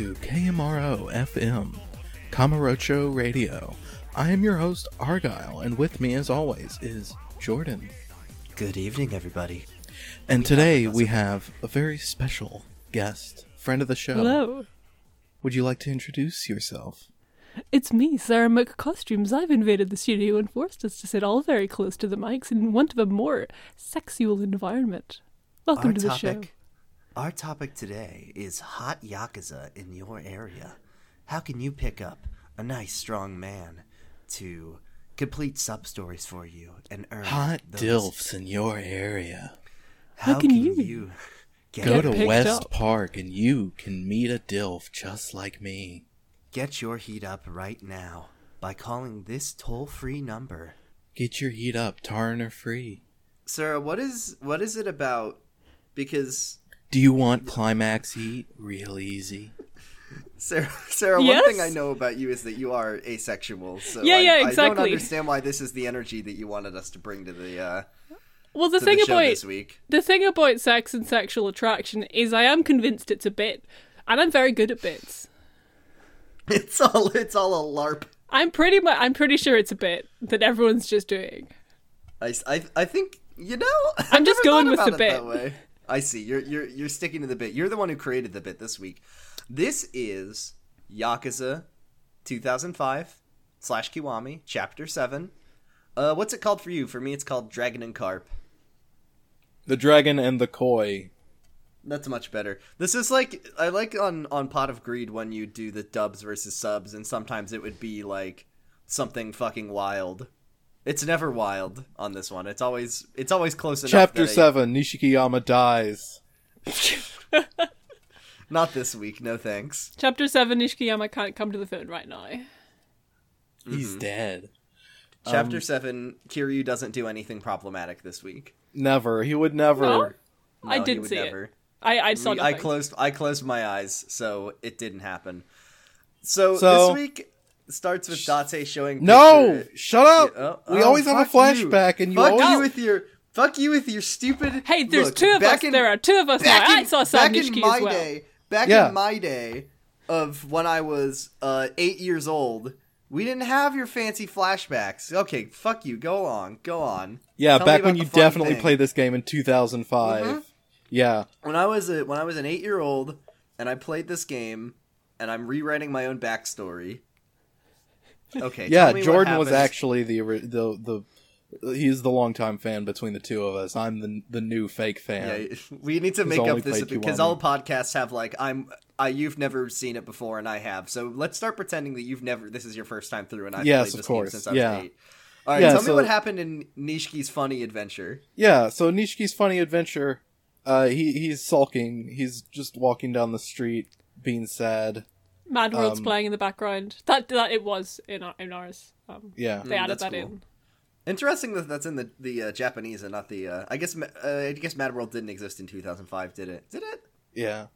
now to KMRO FM, Kamurocho Radio. I am your host, Argyle, and with me, as always, is Jordan. Good evening, everybody. And today we have a very special guest, friend of the show. Hello. Would you like to introduce yourself? It's me, Sarah McCostumes. I've invaded the studio and forced us to sit all very close to the mics in want of a more sexual environment. Welcome our to the topic, show. Our topic today is hot yakuza in your area. How can you pick up a nice, strong man to complete sub stories for you and earn Hot those- DILFs in your area. How, can can, you- you, get, Go to West up. Park and you can meet a DILF just like me. get your heat up right now by calling this toll-free number? Get your heat up, tarn or free. Sarah, what is what is it about? Because Do you want climax heat? Real easy. Sarah, Sarah, Yes? one thing I know about you is that you are asexual. So Yeah, I, yeah, I don't understand why this is the energy that you wanted us to bring to the uh, Well, the to thing the show about this week. the thing about sex and sexual attraction is I am convinced it's a bit, and I'm very good at bits. It's all it's all a LARP. I'm pretty much I'm pretty sure it's a bit that everyone's just doing. I, I, I think you know. I'm just going with the about it bit. I see. You're you're you're sticking to the bit. You're the one who created the bit this week. This is Yakuza, 2005 slash Kiwami Chapter Seven. Uh, what's it called for you? For me, it's called Dragon and Carp. The dragon and the koi. That's much better. This is like I like on on Pot of Greed when you do the dubs versus subs, and sometimes it would be like something fucking wild. It's never wild on this one. It's always it's always close enough. Chapter that I- 7 Nishikiyama dies. Not this week, no thanks. Chapter seven, Nishikiyama can't come to the phone right now. He's dead. Chapter Um, seven, Kiryu doesn't do anything problematic this week. Never. He would never. No? I No, he did would see it. never. I I saw We- I closed I closed my eyes, so it didn't happen. So, So- this week starts with Date showing No! picture- Shut up! Yeah, oh, we oh, always have a fuck you. flashback and you fuck always. you with your fuck you with your stupid. Hey, there's Look, two of us. back in- there are two of us now. back I in- saw Sam back in my as well. day. Back Yeah. in my day of when I was uh, eight years old, we didn't have your fancy flashbacks. Okay, fuck you. Go on, go on. yeah, Tell back when you definitely thing. played this game in 2005. Mhm. Yeah. When I was a, when I was an eight year old and I played this game and I'm rewriting my own backstory. Okay. Yeah, tell me what Jordan was actually the the the he's the longtime fan between the two of us. I'm the the new fake fan. Yeah, we need to make up this because Kiwami. all podcasts have like I'm I you've never seen it before and I have. So let's start pretending that you've never this is your first time through and I've Yes, played of this course. game since I was Yeah. eight. All right, Yeah, tell so- me what happened in Nishiki's funny adventure. Yeah, so Nishiki's funny adventure. Uh, he he's sulking. He's just walking down the street, being sad. Mad World's Um, playing in the background. That that it was in our, in ours. Um, Yeah, they added that's that cool. in. Interesting that that's in the the uh, Japanese and not the. Uh, I guess uh, I guess Mad World didn't exist in 2005, did it? Did it? yeah.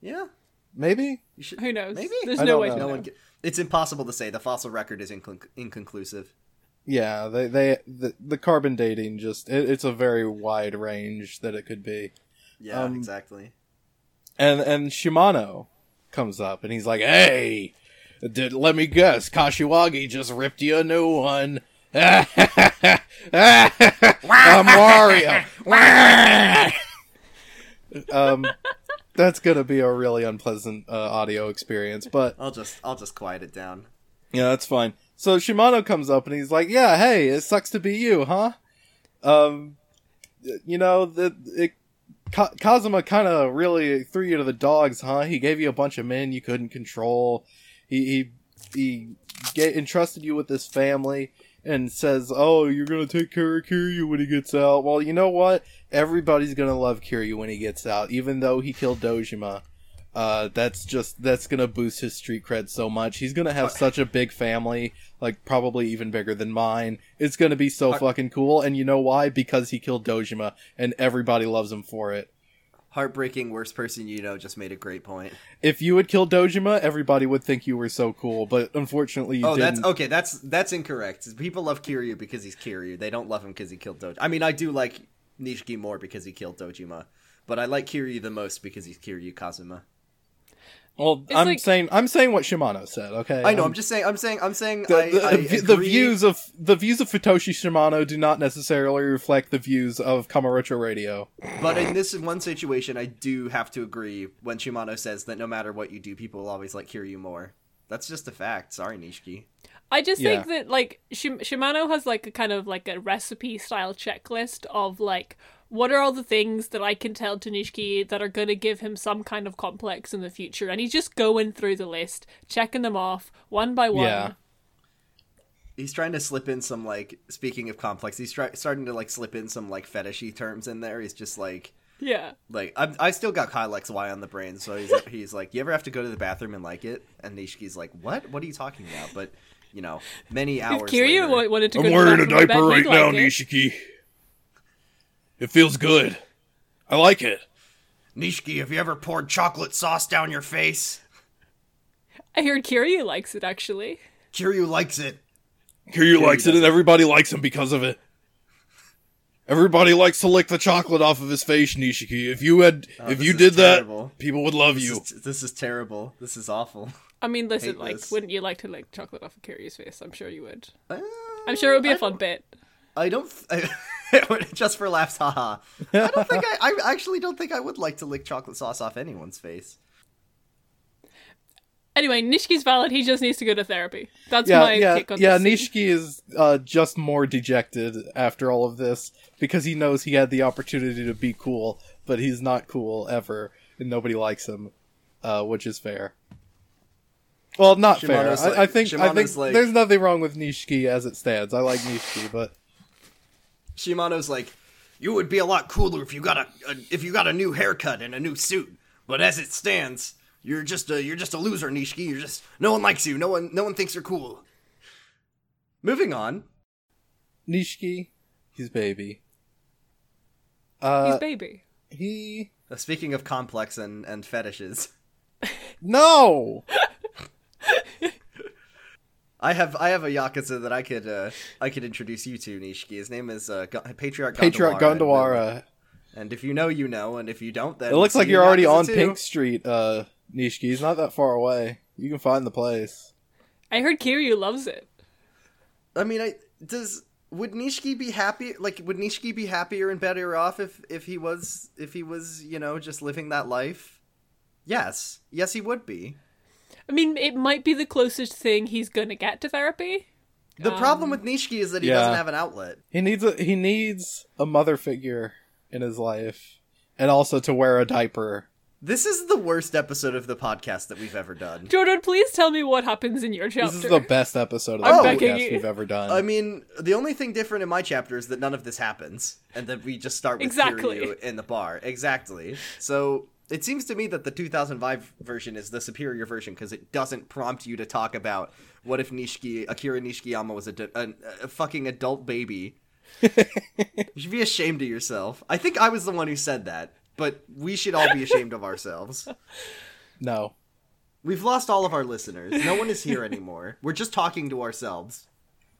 Yeah. Maybe. You should. Who knows? Maybe. There's I no way know. to No know. one. ge- It's impossible to say. The fossil record is incon- inconclusive. Yeah, they they the, the carbon dating just it, it's a very wide range that it could be. Yeah, Um, exactly. And and Shimano comes up and he's like, "Hey, did, let me guess, Kashiwagi just ripped you a new one." I'm Wario. um, that's gonna be a really unpleasant uh, audio experience, but I'll just I'll just quiet it down. yeah, that's fine. So Shimano comes up and he's like, "Yeah, hey, it sucks to be you, huh? Um, you know the it, Ka- Kazuma kind of really threw you to the dogs, huh? He gave you a bunch of men you couldn't control. He he he ga- entrusted you with this family." And says, "Oh, you're gonna take care of Kiryu when he gets out." Well, you know what? Everybody's gonna love Kiryu when he gets out, even though he killed Dojima. Uh, that's just that's gonna boost his street cred so much. He's gonna have such a big family, like probably even bigger than mine. It's gonna be so fucking cool. And you know why? Because he killed Dojima, and everybody loves him for it. Heartbreaking, worst person you know just made a great point. If you had killed Dojima, everybody would think you were so cool. But unfortunately, you oh, didn't. that's okay. That's that's incorrect. People love Kiryu because he's Kiryu. They don't love him because he killed Dojima. I mean, I do like Nishiki more because he killed Dojima, but I like Kiryu the most because he's Kiryu Kazuma. Well, It's I'm like- saying I'm saying what Shimano said. Okay, I know. I'm- I'm just saying. I'm saying. I'm saying. the, I, the, I v- the agree. views of the views of Futoshi Shimano do not necessarily reflect the views of Kamurocho Radio. But in this one situation, I do have to agree when Shimano says that no matter what you do, people will always like hear you more. That's just a fact. Sorry, Nishiki. I just think that like Shim- Shimano has like a kind of like a recipe style checklist of like what are all the things that I can tell to Nishiki that are going to give him some kind of complex in the future, and he's just going through the list, checking them off one by one. Yeah. He's trying to slip in some like. Speaking of complex, he's try- starting to like slip in some like fetishy terms in there. He's just like. Yeah. Like I'm, I still got Kyle XY on the brain, so he's he's like, you ever have to go to the bathroom and like it? And Nishiki's like, what? What are you talking about? But you know, many hours. If Kiryu later, wa- wanted to go I'm to the wearing a bathroom, diaper right now, like it. Nishiki. It feels good. I like it. Nishiki, have you ever poured chocolate sauce down your face? I heard Kiryu likes it actually. Kiryu likes it. Kiryu Kiryu likes it, and everybody likes him because of it. Everybody likes to lick the chocolate off of his face, Nishiki. If you had, Oh, if you did terrible. that, people would love This you. is, this is terrible. This is awful. I mean, listen, Hate like, this. wouldn't you like to lick chocolate off of Kiryu's face? I'm sure you would. Uh, I'm sure it would be I a fun bit. I don't. th- just for laughs, haha. I don't think I. I actually don't think I would like to lick chocolate sauce off anyone's face. Anyway, Nishiki's valid. He just needs to go to therapy. That's yeah, my yeah, take on yeah. this. scene. Nishiki is uh, just more dejected after all of this because he knows he had the opportunity to be cool, but he's not cool ever, and nobody likes him, uh, which is fair. Well, not Shimano's fair. like- I, I think I think like- there's nothing wrong with Nishiki as it stands. I like Nishiki, but Shimano's like, you would be a lot cooler if you got a, a if you got a new haircut and a new suit. But as it stands, you're just a you're just a loser, Nishiki. You're just no one likes you. No one no one thinks you're cool. Moving on. Nishiki, he's baby. Uh, He's baby. he Uh, speaking of complex and and fetishes, no. I have I have a yakuza that I could uh, I could introduce you to, Nishiki. His name is uh, Gu- Patriarch Patriarch Gondawara, and, uh, Gondawara. And if you know, you know, and if you don't, then It looks like you you're in already on 2. Pink Street, uh, Nishiki. He's not that far away. You can find the place. I heard Kiryu loves it. I mean, I does would Nishiki be happy? Like, would Nishiki be happier and better off if if he was if he was you know just living that life? Yes, yes, he would be. I mean, it might be the closest thing he's gonna get to therapy. The um, problem with Nishiki is that he yeah. doesn't have an outlet. He needs a he needs a mother figure in his life, and also to wear a diaper. This is the worst episode of the podcast that we've ever done. Jordan, please tell me what happens in your chapter. This is the best episode of I'm the begging podcast we've ever done. I mean, the only thing different in my chapter is that none of this happens, and that we just start with Exactly. Kiryu in the bar. Exactly. So it seems to me that the 2005 version is the superior version because it doesn't prompt you to talk about what if Nishiki Akira Nishikiyama was a fucking adult baby. you should be ashamed of yourself. I think I was the one who said that, but we should all be ashamed of ourselves. no. We've lost all of our listeners. No one is here anymore. We're just talking to ourselves.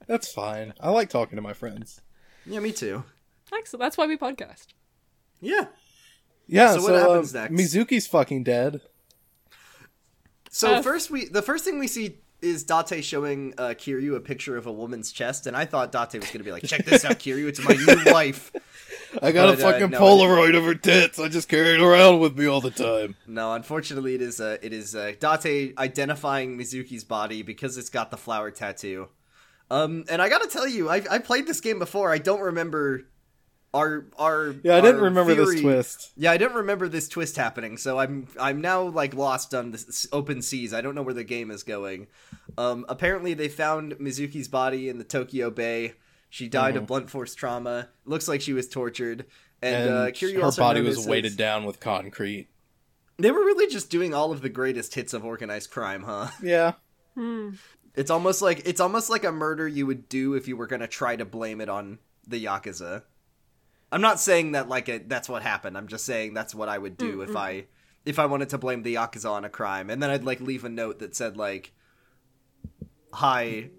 That's fine. I like talking to my friends. Yeah, me too. Excellent. That's why we podcast. Yeah. Yeah, So so, what uh, happens next? Mizuki's fucking dead. So Uh, first we the first thing we see is Date showing uh, Kiryu a picture of a woman's chest, and I thought Date was gonna be like, "Check this out, Kiryu, it's my new wife." I got But, a uh, fucking no, Polaroid of her tits. I just carry it around with me all the time. No, unfortunately, it is uh, it is uh, Date identifying Mizuki's body because it's got the flower tattoo. Um, and I gotta tell you, I I played this game before. I don't remember our our Yeah, I didn't our remember this twist. Yeah, I didn't remember this twist happening, so I'm I'm now like lost on this open seas. I don't know where the game is going. Um, apparently, they found Mizuki's body in the Tokyo Bay. She died of blunt force trauma. Looks like she was tortured, and, Mm-hmm. And uh, Kiryu her also body was weighted down with concrete. They were really just doing all of the greatest hits of organized crime, huh? Yeah. It's almost like it's almost like a murder you would do if you were gonna try to blame it on the yakuza. I'm not saying that like it, that's what happened. I'm just saying that's what I would do if I if I wanted to blame the yakuza on a crime, and then I'd like leave a note that said like, "Hi,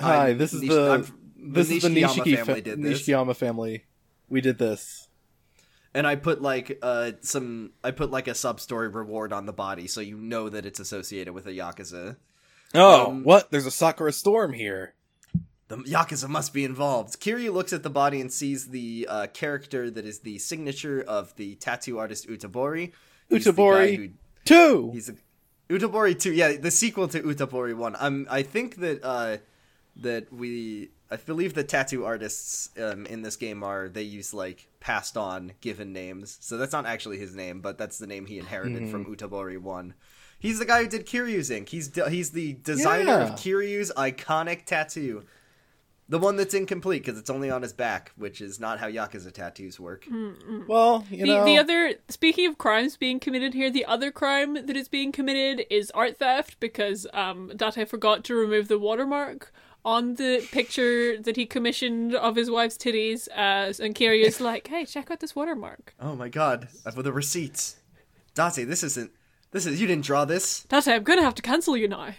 Hi, I'm this is Nish- the I'm- this is the Nishiki family fa- did this." Nishikiyama family. We did this. and I put like uh some I put like a sub story reward on the body, so you know that it's associated with a yakuza. Oh, Um, what? There's a Sakura storm here. The yakuza must be involved. Kiryu looks at the body and sees the uh, character that is the signature of the tattoo artist Utabori. He's Utabori who- Two. He's a, Utabori two, yeah, the sequel to Utabori one. Um, I think that uh, that we, I believe the tattoo artists um, in this game are they use like passed on given names, so that's not actually his name, but that's the name he inherited from Utabori one. He's the guy who did Kiryu's ink. He's he's the designer Yeah. of Kiryu's iconic tattoo. The one that's incomplete because it's only on his back, which is not how Yakuza tattoos work. well, you the, know. the other speaking of crimes being committed here, the other crime that is being committed is art theft because um Date forgot to remove the watermark on the picture that he commissioned of his wife's titties. Uh, and Kiryu's like, "Hey, check out this watermark." Oh my god, I've the receipts. Date, this isn't. This is you didn't draw this. Date, I'm gonna have to cancel you now.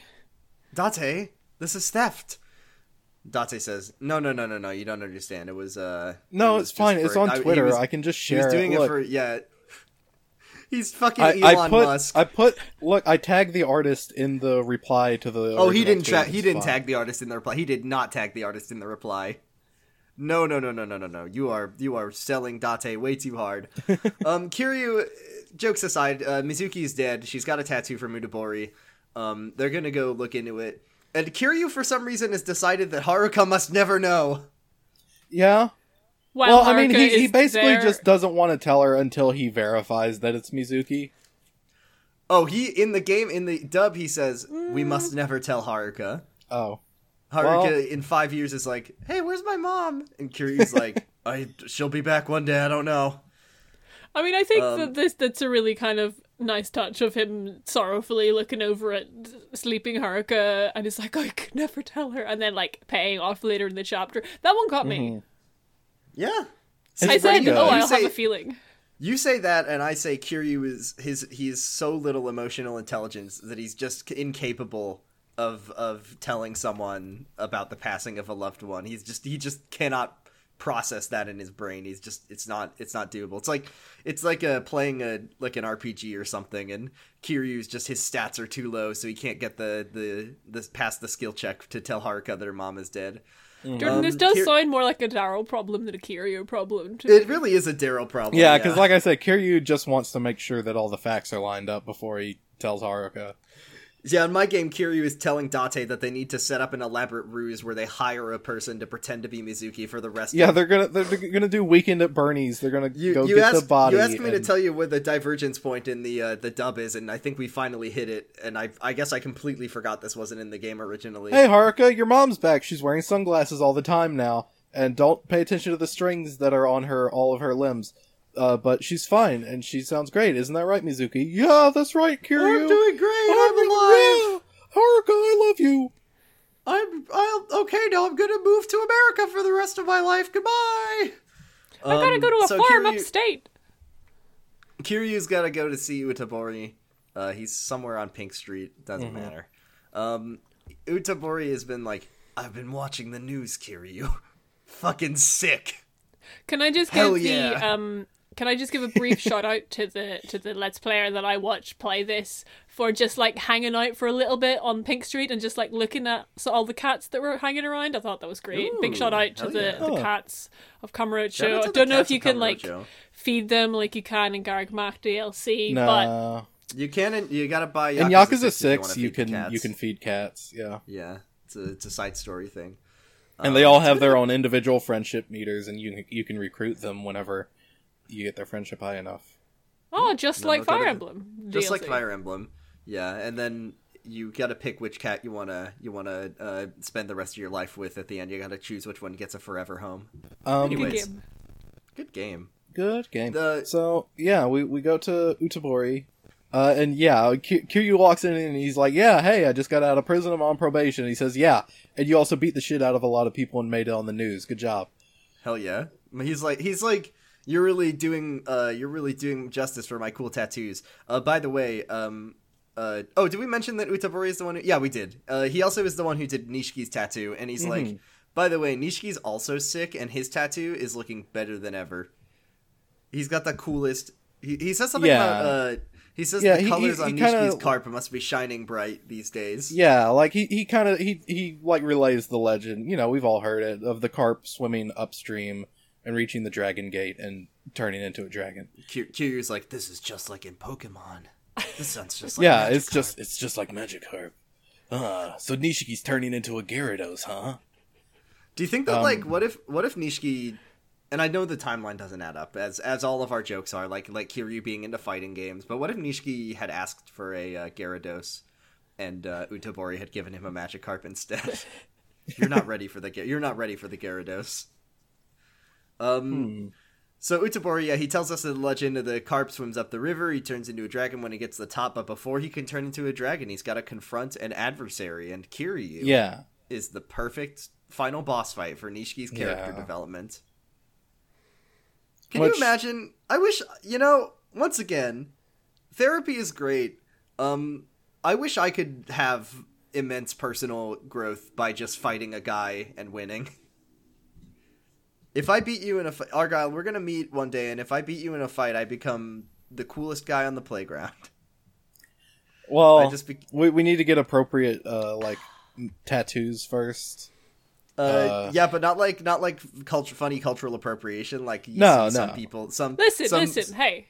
Date, this is theft. Date says, "No, no, no, no, no. You don't understand. It was uh no, it was it's fine. for- It's on I- Twitter. was- I can just share doing it. it, for yeah. He's fucking I, Elon I put Musk. I put look. I tagged the artist in the reply to the. oh, he didn't tra- he didn't fine. tag the artist in the reply. He did not tag the artist in the reply. No, no, no, no, no, no, no. You are you are selling Date way too hard. um, Kiryu, jokes aside, uh, Mizuki is dead. She's got a tattoo from Utabori. Um, they're gonna go look into it. And Kiryu, for some reason, has decided that Haruka must never know. Yeah. While well, I mean, he, he basically there- just doesn't want to tell her until he verifies that it's Mizuki. Oh, he in the game in the dub he says Mm. we must never tell Haruka. Oh. Haruka Well- in five years is like, hey, where's my mom? And Kiryu's like, I she'll be back one day. I don't know. I mean, I think Um, that this that's a really kind of nice touch of him sorrowfully looking over at sleeping Haruka, and he's like, I could never tell her, and then like paying off later in the chapter. That one got me. Mm-hmm. Yeah. I It's said, good. "Oh, I'll say- have a feeling." You say that, and I say Kiryu is his. He is so little emotional intelligence that he's just incapable of of telling someone about the passing of a loved one. He's just he just cannot process that in his brain. He's just it's not it's not doable. It's like it's like a playing a like an RPG or something, and Kiryu's just his stats are too low, so he can't get the the this past the skill check to tell Haruka that her mom is dead. Jordan, Um, this does Kir- sound more like a Daryl problem than a Kiryu problem. To It really is a Daryl problem. Yeah, because like I said, Kiryu just wants to make sure that all the facts are lined up before he tells Haruka. Yeah, in my game, Kiryu is telling Date that they need to set up an elaborate ruse where they hire a person to pretend to be Mizuki for the rest. Yeah, of... they're gonna they're gonna do weekend at Bernie's. They're gonna You, go you get asked, the body. you asked me to tell you where the divergence point in the uh, the dub is, and I think we finally hit it. And I I guess I completely forgot this wasn't in the game originally. Hey Haruka, your mom's back. She's wearing sunglasses all the time now, and don't pay attention to the strings that are on her all of her limbs. Uh, but she's fine, and she sounds great. Isn't that right, Mizuki? Yeah, that's right, Kiryu. I'm doing great. I'm, I'm alive. yeah. Haruka, I love you. I'm I'll, okay now. I'm gonna move to America for the rest of my life. Goodbye. I gotta go to a Um, so farm Kiryu- upstate. Kiryu's got to go to see Utabori. Uh, he's somewhere on Pink Street. Doesn't Mm-hmm. matter. Um, Utabori has been like, I've been watching the news, Kiryu. Fucking sick. Can I just Hell give the yeah. um? Can I just give a brief shout out to the to the Let's Player that I watched play this for just like hanging out for a little bit on Pink Street and just like looking at so all the cats that were hanging around. I thought that was great. Big shout out to the, yeah. the Oh. cats of Shout I don't know if you of can like feed them like you can in Garrick Mac DLC, but You can. You gotta buy. In Yakuza, Yakuza 6 you, Six, you can you can feed cats. Yeah, Yeah, it's a it's a side story thing. and they all um, have their own individual friendship meters, and you you can recruit them whenever you get their friendship high enough. oh, just No, like no, gotta- Fire Emblem, Just like Fire Emblem. Yeah, and then you gotta pick which cat you wanna you wanna uh, spend the rest of your life with. At the end, you gotta choose which one gets a forever home. Um, Good game. Good game. Good game. The- So yeah, we we go to Utabori, uh, and yeah, Ky- Kiryu walks in and he's like, "Yeah, hey, I just got out of prison. I'm on probation." He says, "Yeah, and you also beat the shit out of a lot of people and made it on the news. Good job." Hell yeah. He's like he's like you're really doing uh you're really doing justice for my cool tattoos. Uh by the way, um uh oh, did we mention that Utabori is the one who Yeah, we did. Uh he also is the one who did Nishiki's tattoo and he's like by the way, Nishiki's also sick and his tattoo is looking better than ever. He's got the coolest. He, he says something Yeah. about. uh He says Yeah, the he- colors he- on he kinda- carp must be shining bright these days. Yeah, like he, he kind of he he like relays the legend. You know, we've all heard it of the carp swimming upstream and reaching the dragon gate and turning into a dragon. Kiryu's like, this is just like in Pokemon. This sounds just like yeah, Magikarp." it's just it's just like Magikarp. Ah, so Nishiki's turning into a Gyarados, huh? Do you think that Um, like what if what if Nishiki and I know the timeline doesn't add up as as all of our jokes are like like Kiryu being into fighting games, but what if Nishiki had asked for a uh, Gyarados and uh, Utabori had given him a Magikarp instead? you're not ready for the you're not ready for the Gyarados. Um Hmm. so Utabori, yeah, he tells us the legend of the carp swims up the river. He turns into a dragon when he gets to the top, but before he can turn into a dragon, he's got to confront an adversary. And Kiryu Yeah, is the perfect final boss fight for Nishiki's character Yeah. development. Can Which- you imagine? I wish you know. Once again, therapy is great. Um, I wish I could have immense personal growth by just fighting a guy and winning. If I beat you in a fight, Argyle, we're gonna meet one day, and if I beat you in a fight, I become the coolest guy on the playground. well, I just be- we we need to get appropriate uh like tattoos first. Uh, Uh, yeah, but not like not like culture, funny cultural appropriation. Like you No, see some no. people, some Listen, some- listen, hey.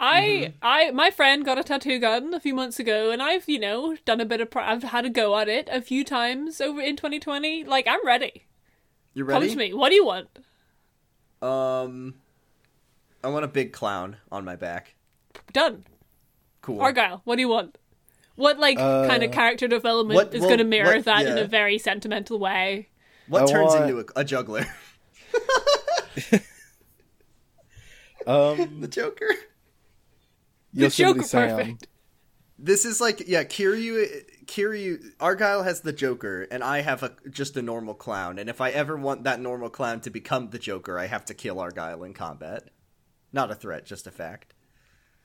I, Mm-hmm. I, my friend got a tattoo gun a few months ago, and I've, you know, done a bit of, pra- I've had a go at it a few times over in 2020. Like, I'm ready. You Come ready? to me. What do you want? Um, I want a big clown on my back. Done. Cool. Argyle, what do you want? What like Uh, kind of character development what- is well, going to mirror what- that in a very sentimental way? what I turns want- into a, a juggler? Um, the Joker. Yosemite Joker, Sam. perfect. This is like yeah, Kiryu. Kiryu Argyle has the Joker, and I have a just a normal clown. And if I ever want that normal clown to become the Joker, I have to kill Argyle in combat. Not a threat, just a fact.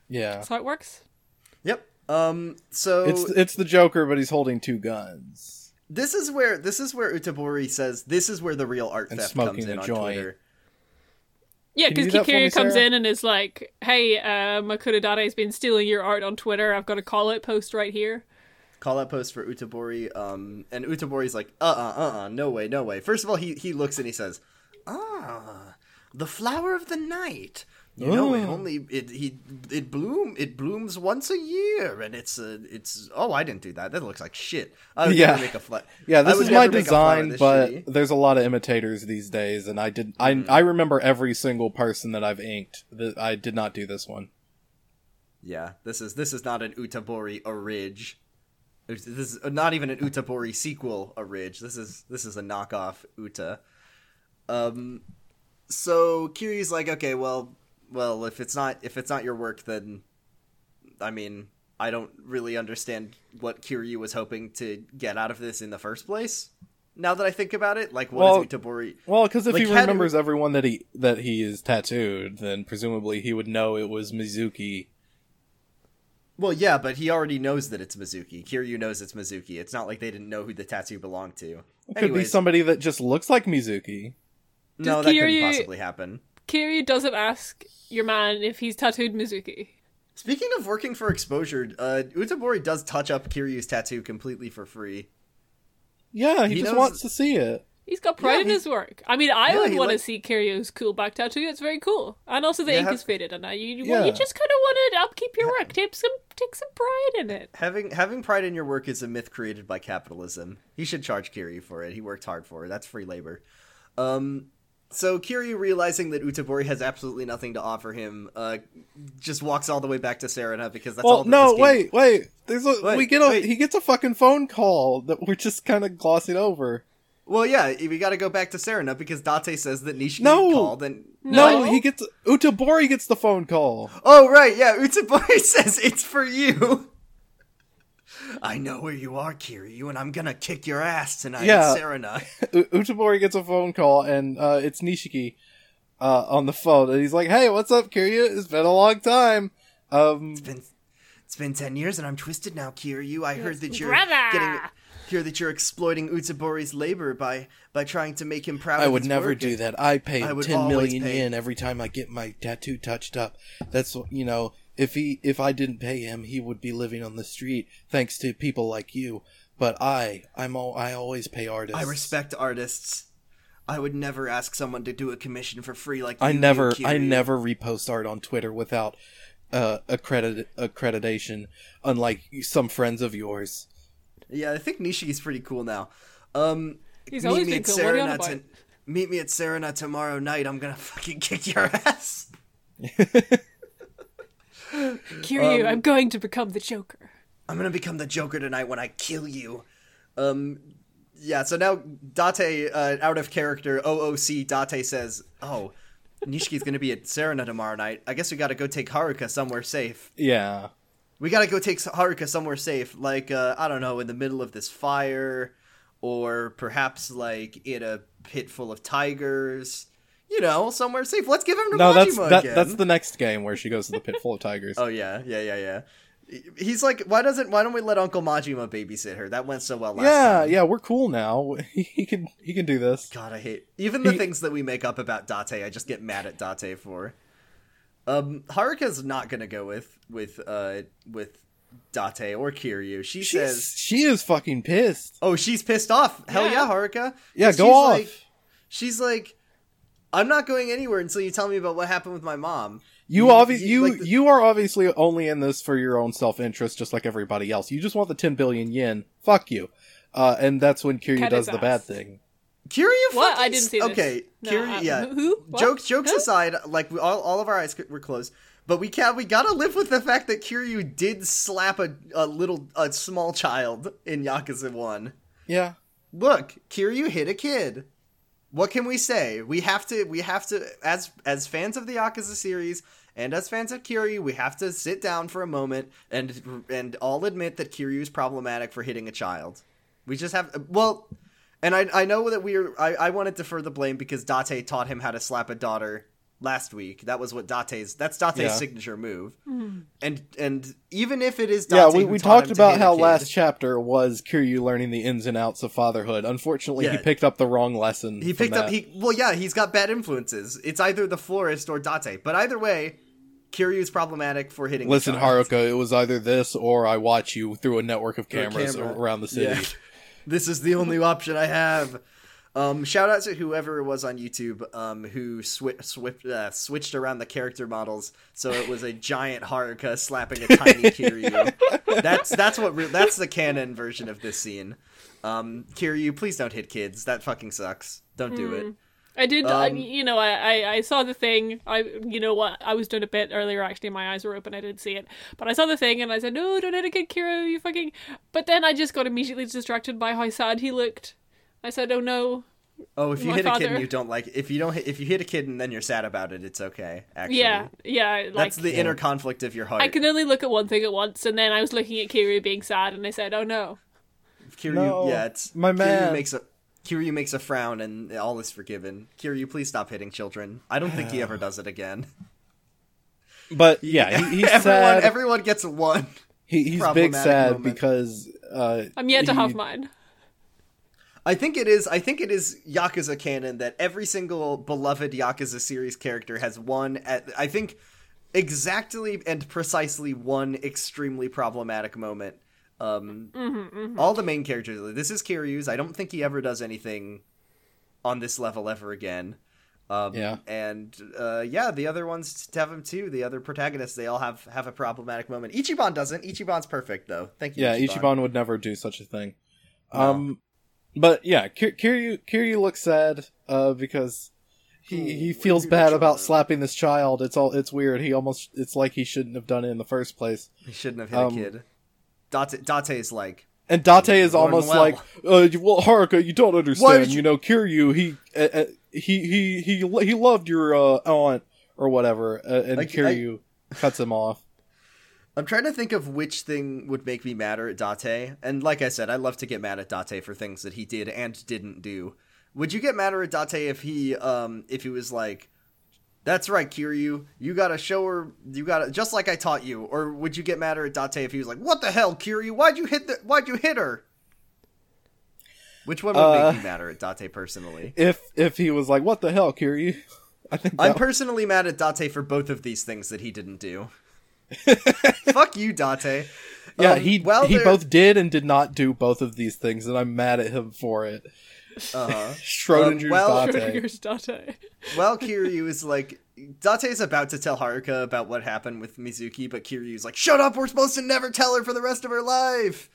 Yeah, That's how it works. Yep. Um. So it's it's the Joker, but he's holding two guns. This is where this is where Utabori says this is where the real art And theft smoking comes in on joint. Twitter. Yeah, because do me, comes Sarah? in and is like, "Hey, uh, Makurodare has been stealing your art on Twitter. I've got a call it post right here." Call out post for Utabori. Um, and Utabori's like, uh, uh, uh, uh, no way, no way. First of all, he he looks and he says, ah, the flower of the night. You know, it Oh. only it he it bloom it blooms once a year, and it's uh, it's oh I didn't do that. That looks like shit. I would Yeah. never make a Yeah, this is my never make a flower design, but shitty. there's a lot of imitators these days, and I did. I I remember every single person that I've inked. That I did not do this one. Yeah, this is this is not an Utabori orig. This is not even an Utabori sequel a Ridge. This is this is a knockoff Uta. Um, so Kiryu's like, okay, well, well, if it's not if it's not your work, then I mean, I don't really understand what Kiryu was hoping to get out of this in the first place. Now that I think about it, like, what Well, is Utabori? Well, because if Like, he had- remembers everyone that he that he is tattooed, then presumably he would know it was Mizuki. Well, yeah, but he already knows that it's Mizuki. Kiryu knows it's Mizuki. It's not like they didn't know who the tattoo belonged to. It could be somebody that just looks like Mizuki. No, Does that couldn't possibly happen. Kiryu doesn't ask your man if he's tattooed Mizuki. Speaking of working for exposure, uh, Utabori does touch up Kiryu's tattoo completely for free. Yeah, he, He just knows- wants to see it. He's got pride Yeah, in he- his work. I mean, I Yeah, would want to like- see Kiryu's cool back tattoo. It's very cool, and also the Yeah, ink have- is faded, and I, you, you, Yeah. you just kind of want to upkeep your work. Take some, take some pride in it. Having having pride in your work is a myth created by capitalism. He should charge Kiryu for it. He worked hard for it. That's free labor. Um, so Kiryu, realizing that Utabori has absolutely nothing to offer him, uh, just walks all the way back to Serena because that's all. That no, game- wait, wait. There's a Wait, we get a wait. he gets a fucking phone call that we're just kind of glossing over. Well, yeah, we got to go back to Serena because Date says that Nishiki No. called and No, No. he gets Utabori gets the phone call. Oh right, yeah. Utabori says it's for you. I know where you are, Kiryu, and I'm gonna kick your ass tonight, Yeah. Serena. U- Utabori gets a phone call, and uh, it's Nishiki uh, on the phone, and he's like, "Hey, what's up, Kiryu? It's been a long time." Um, It's been it's been ten years, and I'm twisted now, Kiryu. I heard that you're Brother! getting hear that you're exploiting Utabori's labor by by trying to make him proud. I would never do that. I pay I ten million pay- yen every time I get my tattoo touched up. That's you know, if he if I didn't pay him, he would be living on the street thanks to people like you. But I, I'm all, I always pay artists. I respect artists. I would never ask someone to do a commission for free like I you never, I never repost art on Twitter without uh, accredit accreditation, unlike some friends of yours. Yeah, I think Nishiki's pretty cool now. Um, He's meet always me been at cool. What are you on Serena about? to- meet me at Serena tomorrow night. I'm gonna fucking kick your ass. Kiryu, I'm going to become the Joker. I'm gonna become the Joker tonight when I kill you. Um, yeah. So now Date, uh, out of character, OOC Date says, "Oh, Nishiki's gonna be at Serena tomorrow night. I guess we gotta go take Haruka somewhere safe. Yeah, We gotta go take Haruka somewhere safe, like uh, I don't know, in the middle of this fire, or perhaps like in a pit full of tigers. You know, somewhere safe. Let's give him to no, that's Majima that, again. that's the next game where she goes to the pit full of tigers. Oh yeah, yeah, yeah, yeah. He's like, why doesn't why don't we let Uncle Majima babysit her? That went so well last yeah, time. yeah, yeah, we're cool now. He, he can he can do this. God, I hate even the He- things that we make up about Date. I just get mad at Date for. Um, Haruka's not gonna go with with uh with Date or Kiryu. She She's, says, she is fucking pissed. "Oh, she's pissed off. Hell Yeah. yeah, Haruka. Yeah, go she's off. Like, she's like, I'm not going anywhere until you tell me about what happened with my mom. You You- obvi- you- you like the- you are obviously only in this for your own self interest, just like everybody else. You just want the ten billion yen. Fuck you. Uh, and that's when Kiryu Cut does his the bad thing. Kiryu What? fucking I didn't see this. Okay, No, Kiryu, yeah. Who? What? Jokes jokes Who? aside, like we, all, all of our eyes were closed, but we can we gotta live with the fact that Kiryu did slap a, a little a small child in Yakuza One. Yeah. Look, Kiryu hit a kid. What can we say? We have to we have to as as fans of the Yakuza series and as fans of Kiryu, we have to sit down for a moment and and all admit that Kiryu is problematic for hitting a child. We just have well, and I I know that we're I I want to defer the blame because Date taught him how to slap a daughter last week. That was what Date's that's Date's Yeah. signature move. Hmm. And and even if it is Date Yeah, we, we talked about how last chapter was Kiryu learning the ins and outs of fatherhood. Unfortunately, he picked up the wrong lesson. He from picked up that. he well yeah, he's got bad influences. It's either the florist or Date. But either way, Kiryu's problematic for hitting Listen, child. Haruka, it was either this or I watch you through a network of cameras camera. around the city. Yeah. This is the only option I have. Um, shout out to whoever it was on YouTube um, who swi- swi- uh, switched around the character models so it was a giant Haruka slapping a tiny Kiryu. That's that's what re- that's the canon version of this scene. Um, Kiryu, please don't hit kids. That fucking sucks. Don't do it. I did. I Um, you know, I, I I saw the thing. I you know what? I was doing a bit earlier. Actually, my eyes were open. I didn't see it, but I saw the thing and I said, "No, don't hit a kid, Kiryu. You fucking." But then I just got immediately distracted by how sad he looked. I said, "Oh no." Oh, if you My hit a kid and you don't like, if you don't, hit, if you hit a kid and then you're sad about it, it's okay. Actually, Yeah, yeah. Like that's the inner conflict of your heart. I can only look at one thing at once, and then I was looking at Kiryu being sad, and I said, "Oh no." Kiryu, No, yeah, it's my Kiryu man. makes a Kiryu makes a frown and all is forgiven. Kiryu, please stop hitting children. I don't think he ever does it again. But yeah, he, he's everyone, sad. everyone gets one. he, he's big sad moment. because uh, I'm yet to he- have mine. I think it is. I think it is Yakuza canon that every single beloved Yakuza series character has one. At, I think exactly and precisely one extremely problematic moment. Um, Mm-hmm, All the main characters. This is Kiryu's. I don't think he ever does anything on this level ever again. Um, Yeah. and uh, yeah, the other ones have him too. The other protagonists, they all have have a problematic moment. Ichiban doesn't. Ichiban's perfect though. Thank you. Yeah, Ichiban would never do such a thing. Um, but yeah, Ki- Kiryu Kiryu looks sad uh, because he he feels bad about child. slapping this child. It's all it's weird. He almost it's like he shouldn't have done it in the first place. He shouldn't have hit Um, a kid. Date, is like, And Date is almost well. like, uh, well, Haruka, you don't understand. you- You know, Kiryu, he uh, uh, he he he he loved your uh, aunt or whatever, uh, and Like, I- Kiryu cuts him off. I'm trying to think of which thing would make me madder at Date. And like I said, I love to get mad at Date for things that he did and didn't do. Would you get madder at Date if he um if he was like that's right, Kiryu. You gotta show her. You gotta just like I taught you. Or would you get madder at Date if he was like, "What the hell, Kiryu? Why'd you hit the? Why'd you hit her?" Which one would Uh, make you madder at Date personally? If if he was like, "What the hell, Kiryu?" I think I'm personally mad at Date for both of these things that he didn't do. Fuck you, Date. yeah, Um, he while he both did and did not do both of these things, and I'm mad at him for it. Uh-huh. Schrodinger's Um, well- Date. Schrodinger's Date. While Kiryu is like, Date is about to tell Haruka about what happened with Mizuki, but Kiryu's like, "Shut up! We're supposed to never tell her for the rest of her life.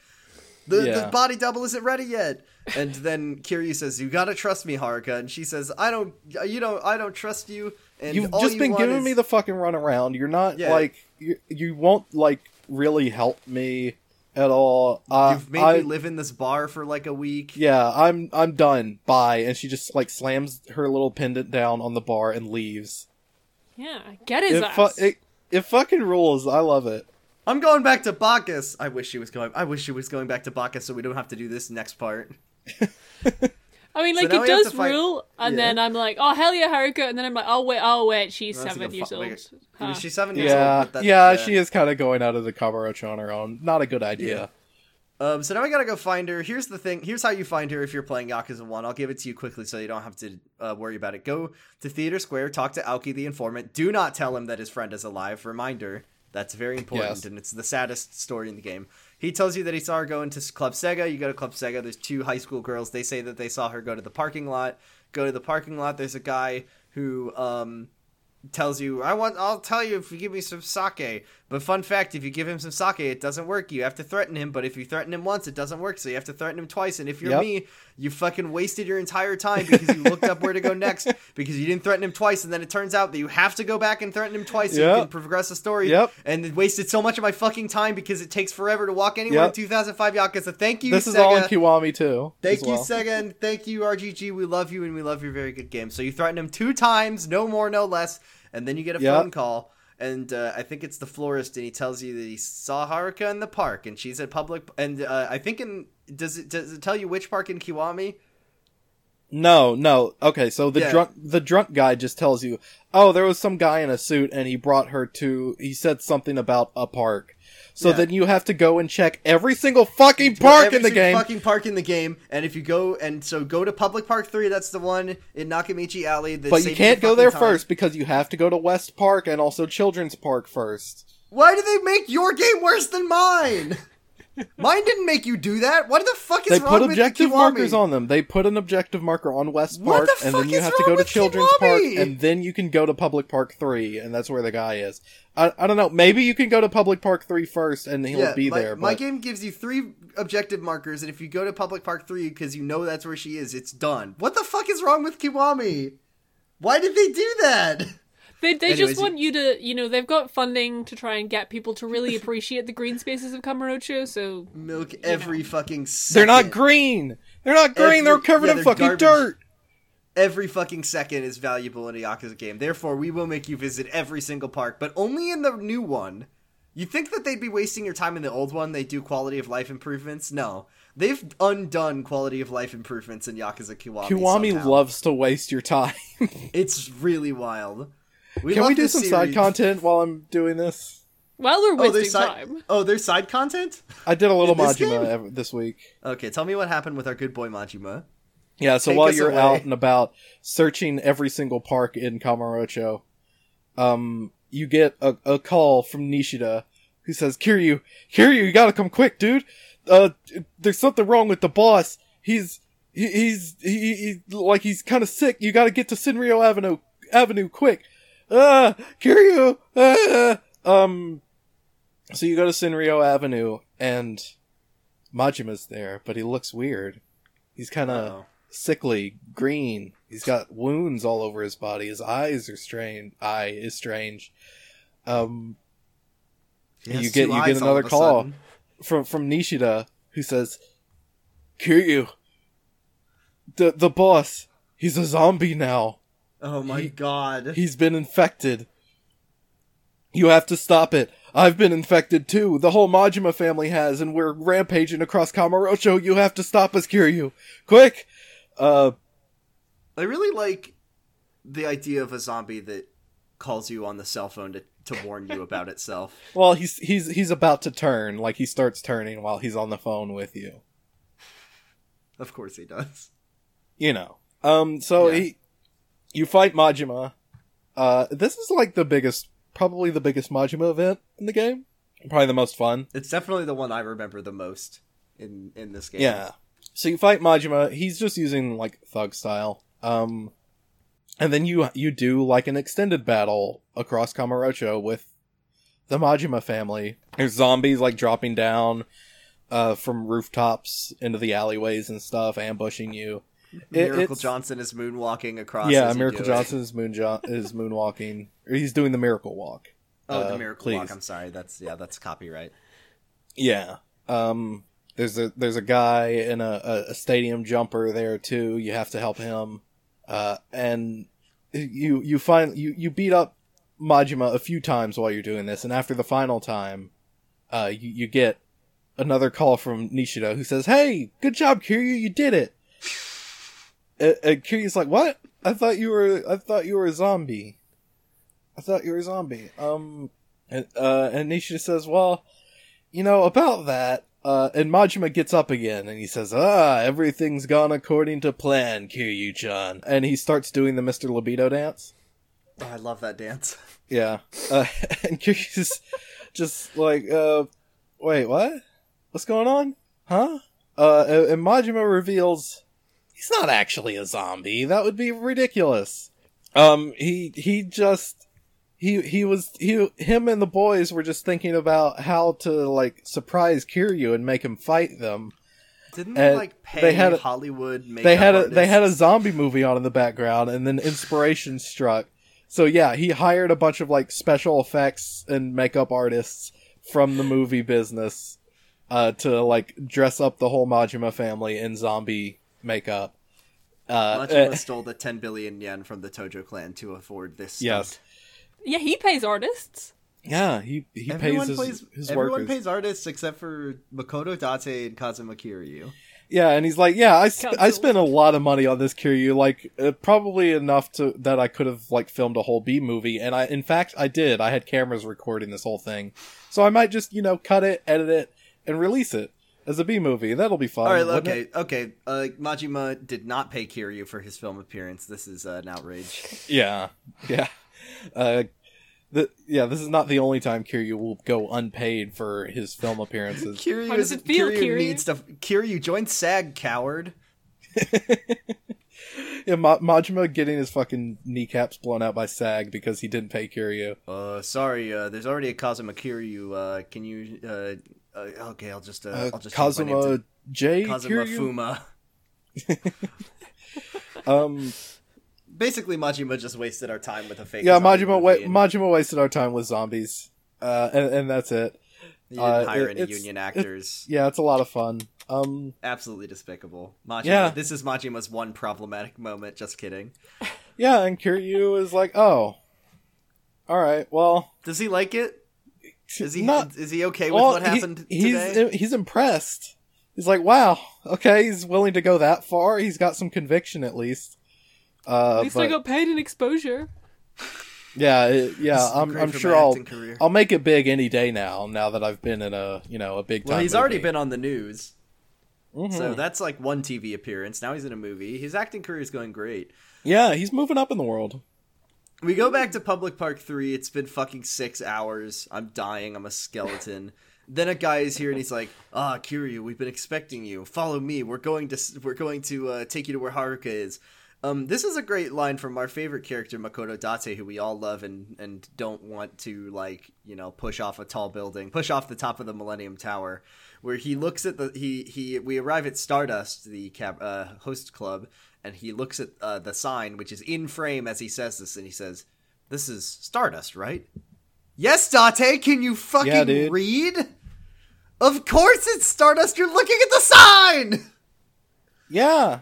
The the body double isn't ready yet." And then Kiryu says, "You gotta trust me, Haruka." And she says, "I don't. You don't. I don't trust you." And You've all just you been giving is- me the fucking runaround. You're not Yeah. like you, you won't like really help me at all. Uh, You've made I, me live in this bar for like a week. Yeah, I'm I'm done. Bye. And she just like slams her little pendant down on the bar and leaves. Yeah, get his It, ass. fu- it it fucking rules. I love it. I'm going back to Bacchus. I wish she was going. I wish she was going back to Bacchus, so we don't have to do this next part. I mean, like now it does fight- rule, and Yeah. then I'm like, oh hell yeah, Haruka, and then I'm like, oh wait, oh wait, she's That's seven like years fu- old. like Huh. She's seven years Yeah, old. But that, yeah, she is kind of going out of the Kamurocho on her own. Not a good idea. Um, so now we gotta go find her. Here's the thing. Here's how you find her if you're playing Yakuza One. I'll give it to you quickly so you don't have to uh, worry about it. Go to Theater Square. Talk to Aoki the informant. Do not tell him that his friend is alive. Reminder. That's very important, Yes. and it's the saddest story in the game. He tells you that he saw her go into Club Sega. You go to Club Sega. There's two high school girls. They say that they saw her go to the parking lot. Go to the parking lot. There's a guy who um, tells you, "I want. I'll tell you if you give me some sake." But fun fact: if you give him some sake, it doesn't work. You have to threaten him. But if you threaten him once, it doesn't work. So you have to threaten him twice. And if you're Yep. me, you fucking wasted your entire time because you looked up where to go next because you didn't threaten him twice. And then it turns out that you have to go back and threaten him twice so you can progress the story. Yep. And it wasted so much of my fucking time because it takes forever to walk anywhere Yep. in 2005 Yakuza. Thank you, This is Sega. all in Kiwami too. Thank you, well. Sega, and thank you, RGG. We love you, and we love your very good game. So you threaten him two times, no more, no less, and then you get a phone call, and uh, I think it's the florist, and he tells you that he saw Haruka in the park, and she's at public, and uh, I think in does it does it tell you which park in Kiwami? No, no. Okay, so the Yeah. drunk the drunk guy just tells you, "Oh, there was some guy in a suit and he brought her to he said something about a park." So Yeah. then you have to go and check every single fucking park in the single game. fucking park in the game, and if you go and so go to Public Park Three, that's the one in Nakamichi Alley. but you can't go there time. first because you have to go to West Park and also Children's Park first. Why do they make your game worse than mine? Mine didn't make you do that. What the fuck is They wrong with They put objective markers on them. They put an objective marker on West Park, the and then you have to go to Children's Park, and then you can go to Public Park 3, and that's where the guy is. I, I don't know. Maybe you can go to Public Park 3 first, and he'll be my, there. My game gives you three objective markers, and if you go to Public Park 3 because you know that's where she is, it's done. What the fuck is wrong with Kiwami? Why did they do that? They, they Anyways, just want you to, you know, they've got funding to try and get people to really appreciate the green spaces of Kamurocho, so Milk every fucking they're not green! They're not green! Every- they're covered yeah, in they're fucking garbage. dirt! Every fucking second is valuable in a Yakuza game. Therefore, we will make you visit every single park, but only in the new one. You think that they'd be wasting your time in the old one? They do quality of life improvements? No. They've undone quality of life improvements in Yakuza Kiwami. Kiwami somehow. loves to waste your time. It's really wild. We Can we do this some side content while I'm doing this? while we're Oh, wasting there's side. time. Oh, there's side content. I did a little In this Majima game? ev- this week. Okay, tell me what happened with our good boy Majima. Yeah, so Take while you're away. out and about searching every single park in Kamurocho, um, you get a, a call from Nishida who says, Kiryu, Kiryu, you gotta come quick, dude. Uh, there's something wrong with the boss. He's, he, he's, he, he, like he's kind of sick. You gotta get to Senryo Avenue, Avenue quick. Ah, Kiryu, ah, um, so you go to Senryo Avenue and Majima's there, but he looks weird. He's kind of sickly, green. He's got wounds all over his body. His eyes are strange. Eye is strange. Um, You get- you get another call. sudden. from from Nishida, who says, "Kiryu, the the boss, he's a zombie now. Oh my He- god. He's been infected. You have to stop it. I've been infected too. The whole Majima family has, and we're rampaging across Kamurocho. You have to stop us, Kiryu, quick." Uh, I really like the idea of a zombie that calls you on the cell phone to, to warn you about itself. Well, he's he's he's about to turn. Like he starts turning while he's on the phone with you. Of course he does. You know. Um. So Yeah. he, you fight Majima. Uh, this is like the biggest, probably the biggest Majima event in the game. Probably the most fun. It's definitely the one I remember the most in in this game. Yeah. So you fight Majima. He's just using like thug style. Um, and then you you do like an extended battle across Kamurocho with the Majima family. There's zombies like dropping down uh from rooftops into the alleyways and stuff, ambushing you. It- Miracle it's- Johnson is moonwalking across. yeah, Miracle. Johnson is moon jo- is moonwalking. Or he's doing the miracle walk. Oh, Uh, the miracle please. walk. I'm sorry. That's yeah. That's copyright. Yeah. Um there's a there's a guy in a, a, a stadium jumper there too. You have to help him. Uh and you you find you you beat up Majima a few times while you're doing this and after the final time uh you, you get another call from Nishida who says, "Hey, good job Kiryu, you did it." And, and Kiryu's like, "What? I thought you were I thought you were a zombie. I thought you were a zombie." Um and uh and Nishida says, "Well, you know, about that, uh, and Majima gets up again and he says, Ah, everything's gone according to plan, Kiryu-chan. And he starts doing the Mr. Libido dance. Oh, I love that dance. Yeah. Uh, and Kiryu's just like, uh, wait, what? What's going on? Huh? Uh, and and Majima reveals he's not actually a zombie. That would be ridiculous. Um, he, he just, he, he was, he, him and the boys were just thinking about how to, like, surprise Kiryu and make him fight them. Didn't they like pay they had a- Hollywood? Makeup they had a, they had a zombie movie on in the background and then inspiration struck. So yeah, he hired a bunch of like special effects and makeup artists from the movie business uh to like dress up the whole Majima family in zombie makeup. Uh Majima eh, stole the 10 billion yen from the Tojo clan to afford this. yes. Yeah, he pays artists. Yeah, he he Everyone pays his, plays. his everyone workers. pays artists except for Makoto Date and Kazuma Kiryu. Yeah, and he's like, "Yeah, I, sp- I Cancelled. spent a lot of money on this Kiryu, like uh, probably enough to that I could have like filmed a whole B movie, and I, in fact, I did. I had cameras recording this whole thing, so I might just you know cut it, edit it, and release it as a B movie. That'll be fun. All right, okay, it? okay. Uh, Majima did not pay Kiryu for his film appearance. This is uh, an outrage. Yeah, yeah, uh, the, yeah. This is not the only time Kiryu will go unpaid for his film appearances. Kiryu How does it feel, Kiryu, Kiryu? needs to. Kiryu, join SAG, coward. yeah, Ma- Majima getting his fucking kneecaps blown out by SAG because he didn't pay Kiryu. Uh, sorry. Uh, there's already a Kazuma Kiryu. Uh, can you? Uh, uh, okay, I'll just. Uh, Uh, I'll just change my name Kazuma to J. Kazuma? Fuma. Um, Basically, Majima just wasted our time with a fake. yeah, Majima, wa- and Majima wasted our time with zombies, uh, and, and that's it. He didn't uh, hire it- any union it- actors. Yeah, it's a lot of fun. Um, Absolutely despicable. Majima. Yeah. This is Majima's one problematic moment. Just kidding. yeah, and Kiryu is like, oh, all right, well, Does he like it? Is he not. is he okay with well, what he- happened he's today? he's impressed. He's like, wow, okay, he's willing to go that far. He's got some conviction at least. Uh, At least but- I got paid in exposure. yeah, it- yeah. I'm, I'm sure I'll career. I'll make it big any day now. Now that I've been in a you know a big time. Well, he's already been on the news, Mhm. so that's like one TV appearance. Now he's in a movie. His acting career is going great. yeah, he's moving up in the world. We go back to Public Park 3. It's been fucking six hours. I'm dying. I'm a skeleton. then a guy is here and he's like, "Ah, Kiryu, we've been expecting you. Follow me. We're going to we're going to uh, take you to where Haruka is." Um, this is a great line from our favorite character Makoto Date, who we all love and and don't want to like you know push off a tall building, push off the top of the Millennium Tower, where he looks at the he he we arrive at Stardust, the cab, uh, host club, and he looks at uh, the sign, which is in frame as he says this, and he says, "This is Stardust, right?" Yes, Date. Can you fucking Yeah, read? Of course it's Stardust. You're looking at the sign. Yeah,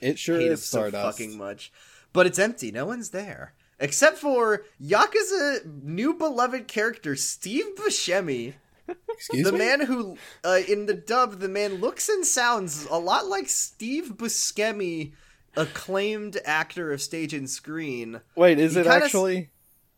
it sure hate is so Stardust. fucking much. But it's empty. No one's there. Except for Yakuza new beloved character Steve Buscemi, Excuse me. the me. man who, uh, in the dub, the man looks and sounds a lot like Steve Buscemi, acclaimed actor of stage and screen. Wait, is he it kinda s- actually?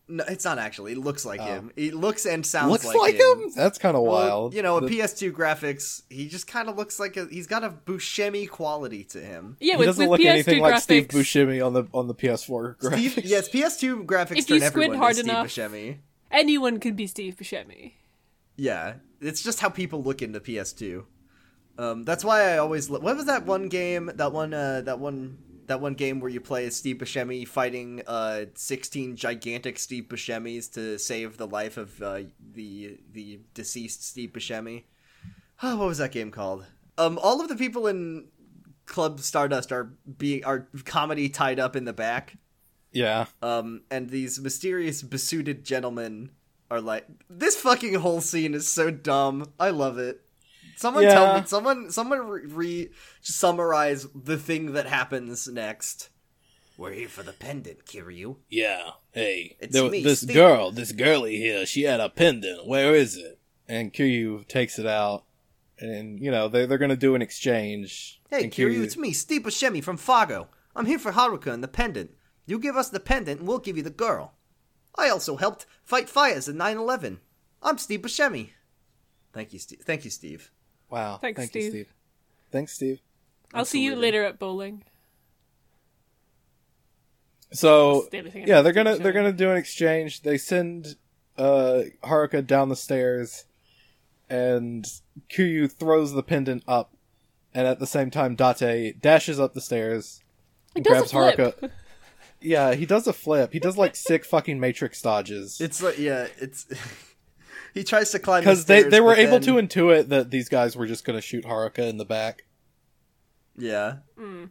No, it's not actually. It looks like Oh. him. He looks and sounds Looks like, like him. him? That's kind of Well, wild. you know, a The- PS2 graphics, he just kind of looks like a. He's got a Buscemi quality to him. Yeah, he with, doesn't with look PS2 anything graphics, like Steve Buscemi on the on the PS4 graphics. Steve, yes, PS2 graphics If you turn squint everyone hard enough. Steve Buscemi. anyone can be Steve Buscemi. Yeah, it's just how people look into PS2. Um, that's why I always. Lo- what was that one game? That one. Uh, that one. That one game where you play as Steve Buscemi fighting uh, sixteen gigantic Steve Buscemis to save the life of uh, the the deceased Steve Buscemi. Oh, what was that game called? Um, all of the people in Club Stardust are being are comedy tied up in the back. yeah. Um, and these mysterious besuited gentlemen are like, this fucking whole scene is so dumb. I love it. Someone tell me, someone, someone re, re summarize the thing that happens next. We're here for the pendant, Kiryu. Yeah. Hey, It's there- me, this Steve. girl, this girlie here, she had a pendant. Where is it? And Kiryu takes it out, and you know they're they're gonna do an exchange. Hey, and Kiryu, it's me, Steve Buscemi from Fargo. I'm here for Haruka and the pendant. You give us the pendant, and we'll give you the girl. I also helped fight fires in 9/11. I'm Steve Buscemi. Thank you, Steve. Thank you, Steve. Wow. Thanks, Thank you, Steve. Steve. Thanks, Steve. I'll see you later at bowling. So the only thing I yeah, they're gonna the they're gonna do an exchange. They send uh Haruka down the stairs, and Kiryu throws the pendant up, and at the same time Date dashes up the stairs, He does a flip. Haruka. Yeah, he does a flip. He does like sick fucking Matrix dodges. It's like yeah, it's he tries to climb the because they, they were able then- to intuit that these guys were just going to shoot Haruka in the back. Yeah. Hmm.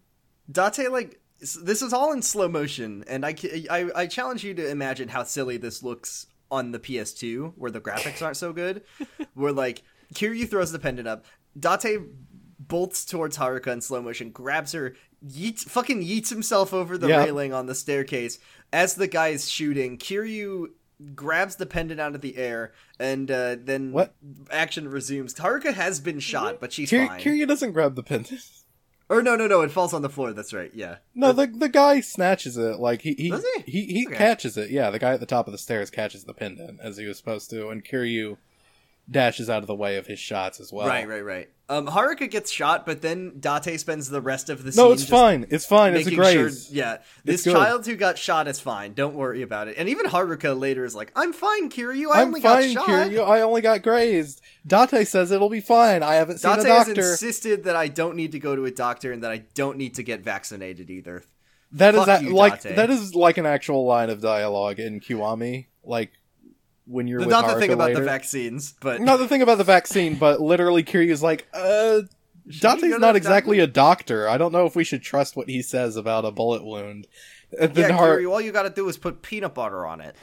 Date like this is all in slow motion, and I, I I challenge you to imagine how silly this looks on the PS2, where the graphics aren't so good. where like Kiryu throws the pendant up, Date bolts towards Haruka in slow motion, grabs her, yeets, fucking yeets himself over the Yeah. railing on the staircase as the guy is shooting. Kiryu grabs the pendant out of the air, and uh, then What? action resumes. Haruka has been shot, but she's Kir- fine. Kiryu doesn't grab the pendant. Or no, no, no, it falls on the floor. That's right. Yeah. No, the the guy snatches it. Like he he Does he? he, he Okay. catches it. Yeah, the guy at the top of the stairs catches the pendant as he was supposed to, and Kiryu dashes out of the way of his shots as well. Right, right, right. Um, Haruka gets shot, but then Date spends the rest of the scene. No, it's fine. It's fine. It's a sure- yeah, this child who got shot is fine. Don't worry about it. And even Haruka later is like, "I'm fine, Kiryu. I I'm only fine, got shot." Kiryu. I only got grazed. Date says it'll be fine. I haven't seen Date a has doctor. insisted that I don't need to go to a doctor and that I don't need to get vaccinated either. That is Fuck that, you, like Date. that is like an actual line of dialogue in Kiwami. Like when you're not the thing about later. the vaccines, but Not the thing about the vaccine, but literally Kiryu's like, uh, Should we go Date's to not exactly doctor? a doctor. I don't know if we should trust what he says about a bullet wound. And yeah, Har- Kiryu, all you got to do is put peanut butter on it.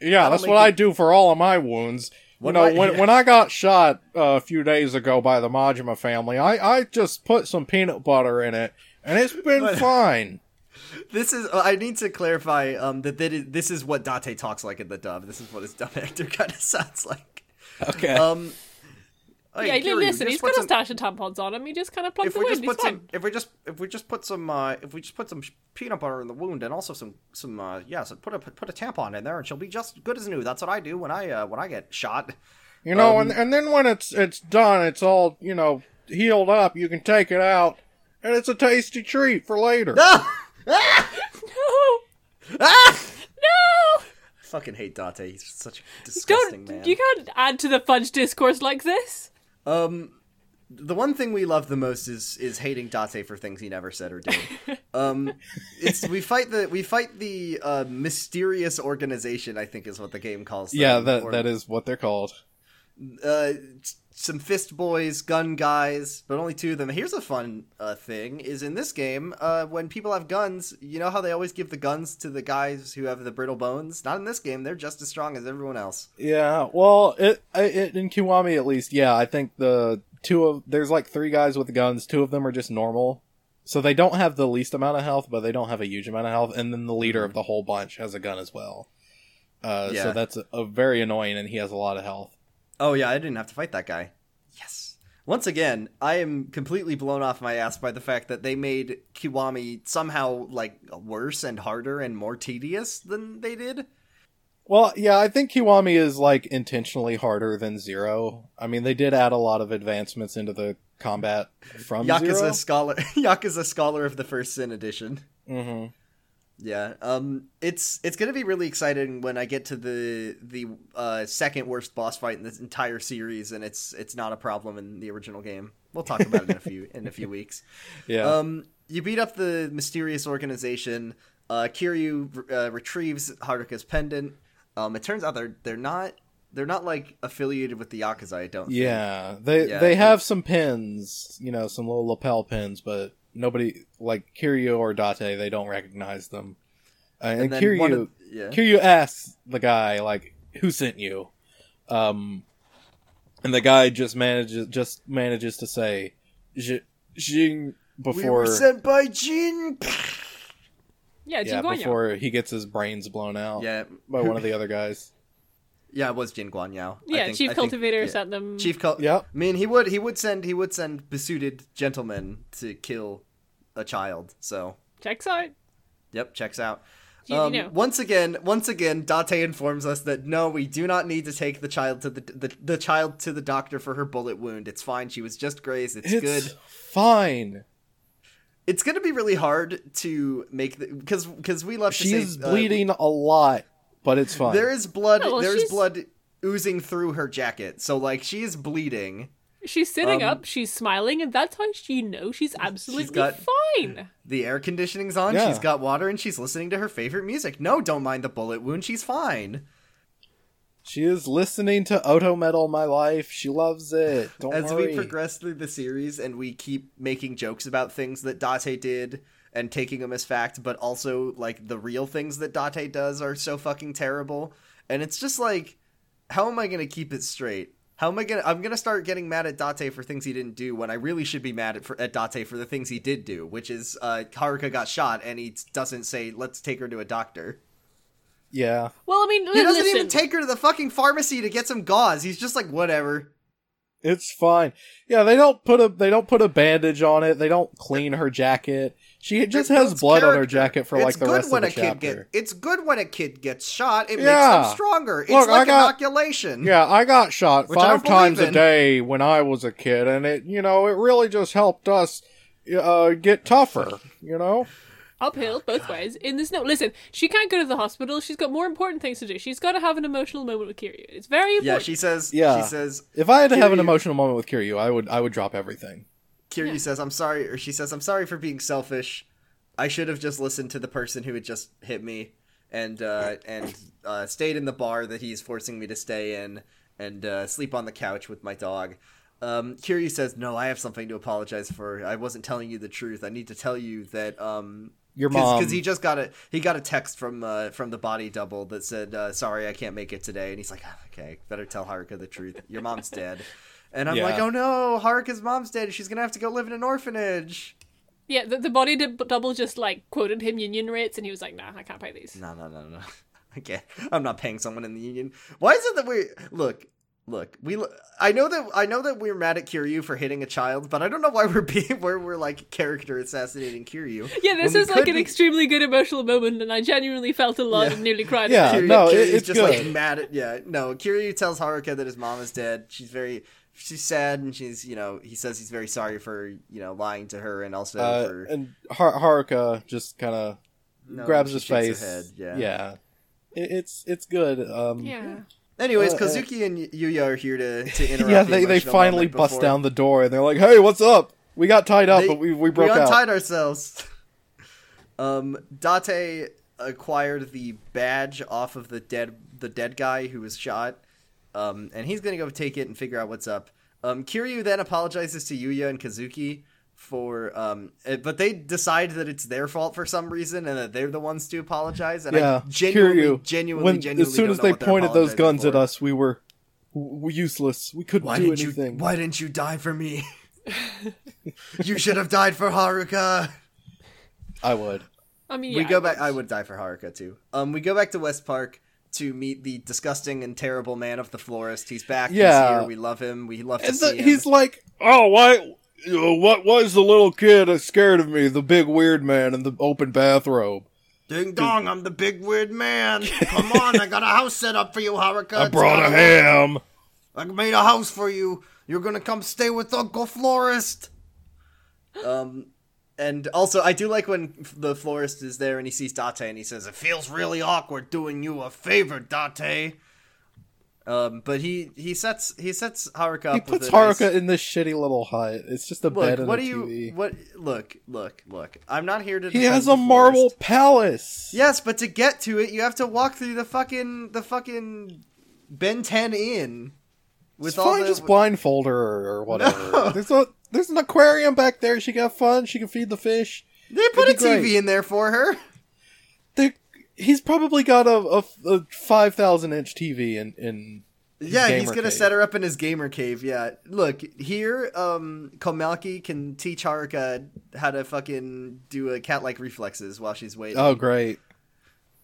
yeah, that's what it- I do for all of my wounds. You know, I- when yeah. when I got shot uh, a few days ago by the Majima family, I, I just put some peanut butter in it, and it's been What- fine. This is. uh, I need to clarify um, that that is, this is what Date talks like in the dub. This is what his dub actor kind of sounds like. Okay. Um, Yeah, hey, you Kiryu, listen, he's put got a stash of tampons on him. He just kind of plugs If the we wound. just He's put fine. some, if we just, if we just put some, uh, if we just put some peanut butter in the wound and also some, some, uh, yeah, so put a put a tampon in there and she'll be just good as new. That's what I do when I, uh, when I get shot. You know, Um, and and then when it's it's done, it's all you know healed up. You can take it out, and it's a tasty treat for later. Ah! No, Ah! no! I fucking hate Date. He's such a disgusting Don't man. you can't add to the fudge discourse like this. Um, the one thing we love the most is is hating Date for things he never said or did. um, it's we fight the we fight the uh, mysterious organization. I think is what the game calls. Them, yeah, that or, that is what they're called. uh, s- some fist boys, gun guys, but only two of them. Here's a fun uh, thing: is in this game, uh, when people have guns, you know how they always give the guns to the guys who have the brittle bones. Not in this game; they're just as strong as everyone else. Yeah, well, it, it in Kiwami at least. Yeah, I think the two of there's like three guys with guns. Two of them are just normal, so they don't have the least amount of health, but they don't have a huge amount of health. And then the leader of the whole bunch has a gun as well. Uh, Yeah. So that's a, a very annoying, and he has a lot of health. Oh yeah, I didn't have to fight that guy. Yes. Once again, I am completely blown off my ass by the fact that they made Kiwami somehow like worse and harder and more tedious than they did. Well, yeah, I think Kiwami is like intentionally harder than Zero. I mean, they did add a lot of advancements into the combat from Yakuza Zero. scholar, Yakuza scholar of the first sin edition. hmm Yeah, um, it's it's gonna be really exciting when I get to the the uh, second worst boss fight in this entire series, and it's it's not a problem in the original game. We'll talk about it in a few in a few weeks. Yeah. Um, you beat up the mysterious organization. Uh, Kiryu uh, retrieves Haruka's pendant. Um, it turns out they're they're not they're not like affiliated with the Yakuza. I don't. think. yeah, they Yeah, they have some pins, you know, some little lapel pins, but nobody like Kiryu or Date, they don't recognize them. Uh, and And Kiryu, of- yeah. Kiryu asks the guy like, "Who sent you?" Um, and the guy just manages just manages to say, "J- "Jing" we before were sent by Jin. Yeah, yeah Jinguanya. before he gets his brains blown out yeah, by one of the other guys. yeah, it was Jin Guan Yao. I Yeah, think- Chief I think- Cultivator yeah. sent them. Chief Cul- Yep. I mean, he would he would send he would send besuited gentlemen to kill a child. So, Checks out. yep, checks out. You, you Um, know. Once again, once again, Date informs us that no, we do not need to take the child to the the, the child to the doctor for her bullet wound. It's fine. She was just grazed. It's, It's good. fine. It's gonna be really hard to make the because because we love to say She's uh, bleeding a lot, but it's fine. there is blood. Oh, well, there is she's- blood oozing through her jacket. So like she is bleeding. She's sitting um, up, she's smiling, and that's how she knows she's absolutely got- fine. The air conditioning's on. Yeah. She's got water, and she's listening to her favorite music. No, don't mind the bullet wound. She's fine. She is listening to Auto Metal My Life. She loves it. Don't As worry. we progress through the series and we keep making jokes about things that Date did and taking them as fact, but also like the real things that Date does are so fucking terrible. And it's just like, how am I gonna keep it straight? How am I gonna? I'm gonna start getting mad at Date for things he didn't do when I really should be mad at, for, at Date for the things he did do, which is uh, Haruka got shot and he doesn't say let's take her to a doctor. yeah. Well, I mean, He doesn't listen, even take her to the fucking pharmacy to get some gauze. He's just like whatever. It's fine. Yeah, they don't put a they don't put a bandage on it. They don't clean her jacket. She just It has builds blood on her jacket for it's like the good rest when of the a kid chapter. Get, it's good when a kid gets shot. It makes them stronger. It's Look, I like got- inoculation. Yeah, I got shot Which five don't times a day when I was a kid, and it you know it really just helped us uh, get tougher. You know. uphill both ways. In this note, listen, she can't go to the hospital. She's got more important things to do. She's got to have an emotional moment with Kiryu. It's very important. Yeah, she says. Yeah. She says. If I had to have an emotional moment with Kiryu, I would I would drop everything. Kiryu says, "I'm sorry," or she says, "I'm sorry for being selfish. I should have just listened to the person who had just hit me and uh, and uh, stayed in the bar that he's forcing me to stay in and uh, sleep on the couch with my dog." Um, Kiryu says, "No, I have something to apologize for. I wasn't telling you the truth. I need to tell you that um, Your mom. because he just got a he got a text from uh, from the body double that said uh, sorry I can't make it today and he's like "Ah, okay better tell Haruka the truth your mom's dead and I'm Yeah. like oh no Haruka's mom's dead she's gonna have to go live in an orphanage yeah, the, the body d- double just like quoted him union rates, and he was like, "Nah, I can't pay these." no no no no I can't I'm not paying someone in the union why is it that we look look we I know that I know that we're mad at Kiryu for hitting a child but I don't know why we're being where we're like character assassinating Kiryu Yeah, this when is like an be- extremely good emotional moment, and I genuinely felt a lot Yeah. and nearly cried. Yeah. at it. Kiryu, no, it- Kiryu's it's just like mad at yeah. No, Kiryu tells Haruka that his mom is dead. She's very she's sad and she's you know he says he's very sorry for you know lying to her and also Uh, for and Har- Haruka just kind of no, grabs his face. her head, yeah. yeah. It, it's it's good. Um, Yeah. Anyways, Uh, uh, and Yuya are here to to interrupt. yeah. the They they finally bust before- down the door and they're like, "Hey, what's up? We got tied up, They- but we we broke we out." untied ourselves. um, Date acquired the badge off of the dead the dead guy who was shot, um, and he's gonna go take it and figure out what's up. Um, Kiryu then apologizes to Yuya and Kazuki for um, eh, but they decide that it's their fault for some reason and that they're the ones to apologize. And yeah, I genuinely, Kiryu. genuinely, when genuinely as soon don't as they pointed those guns for. at us, we were, w- useless. We couldn't Why do didn't anything. you? Why didn't you die for me? you should have died for Haruka. I would. I mean, we go back. I would die for Haruka too. Um, we go back to West Park to meet the disgusting and terrible man of the florist. He's back. Yeah. He's here. We love him. We love to And see the, him. he's like, "Oh, why? What was the little kid scared of me? The big weird man in the open bathrobe." Ding dong, I'm the big weird man. Come on, I got a house set up for you, Haruka. I brought a ham. I made a house for you. You're gonna come stay with Uncle Florist. Um, and also I do like when the florist is there and he sees Date and he says, "It feels really awkward doing you a favor, Date." Um, but he he sets he sets Haruka up. He with puts a nice- Haruka in this shitty little hut. It's just a Look, bed and what a do TV. you what? Look, look, look. I'm not here to. He has a marble palace. Yes, but to get to it, you have to walk through the fucking the fucking Ben 10 Inn. With It's all fine, the just blindfold her or whatever. No. There's there's an aquarium back there. She got fun. She can feed the fish. they put a It'd be great. TV in there for her. They, he's probably got a, a, a five thousand inch TV in in. Yeah, he's gonna cave. set her up in his gamer cave. Yeah, look here. Um, Komaki can teach Haruka how to fucking do a cat-like reflexes while she's waiting. Oh, great!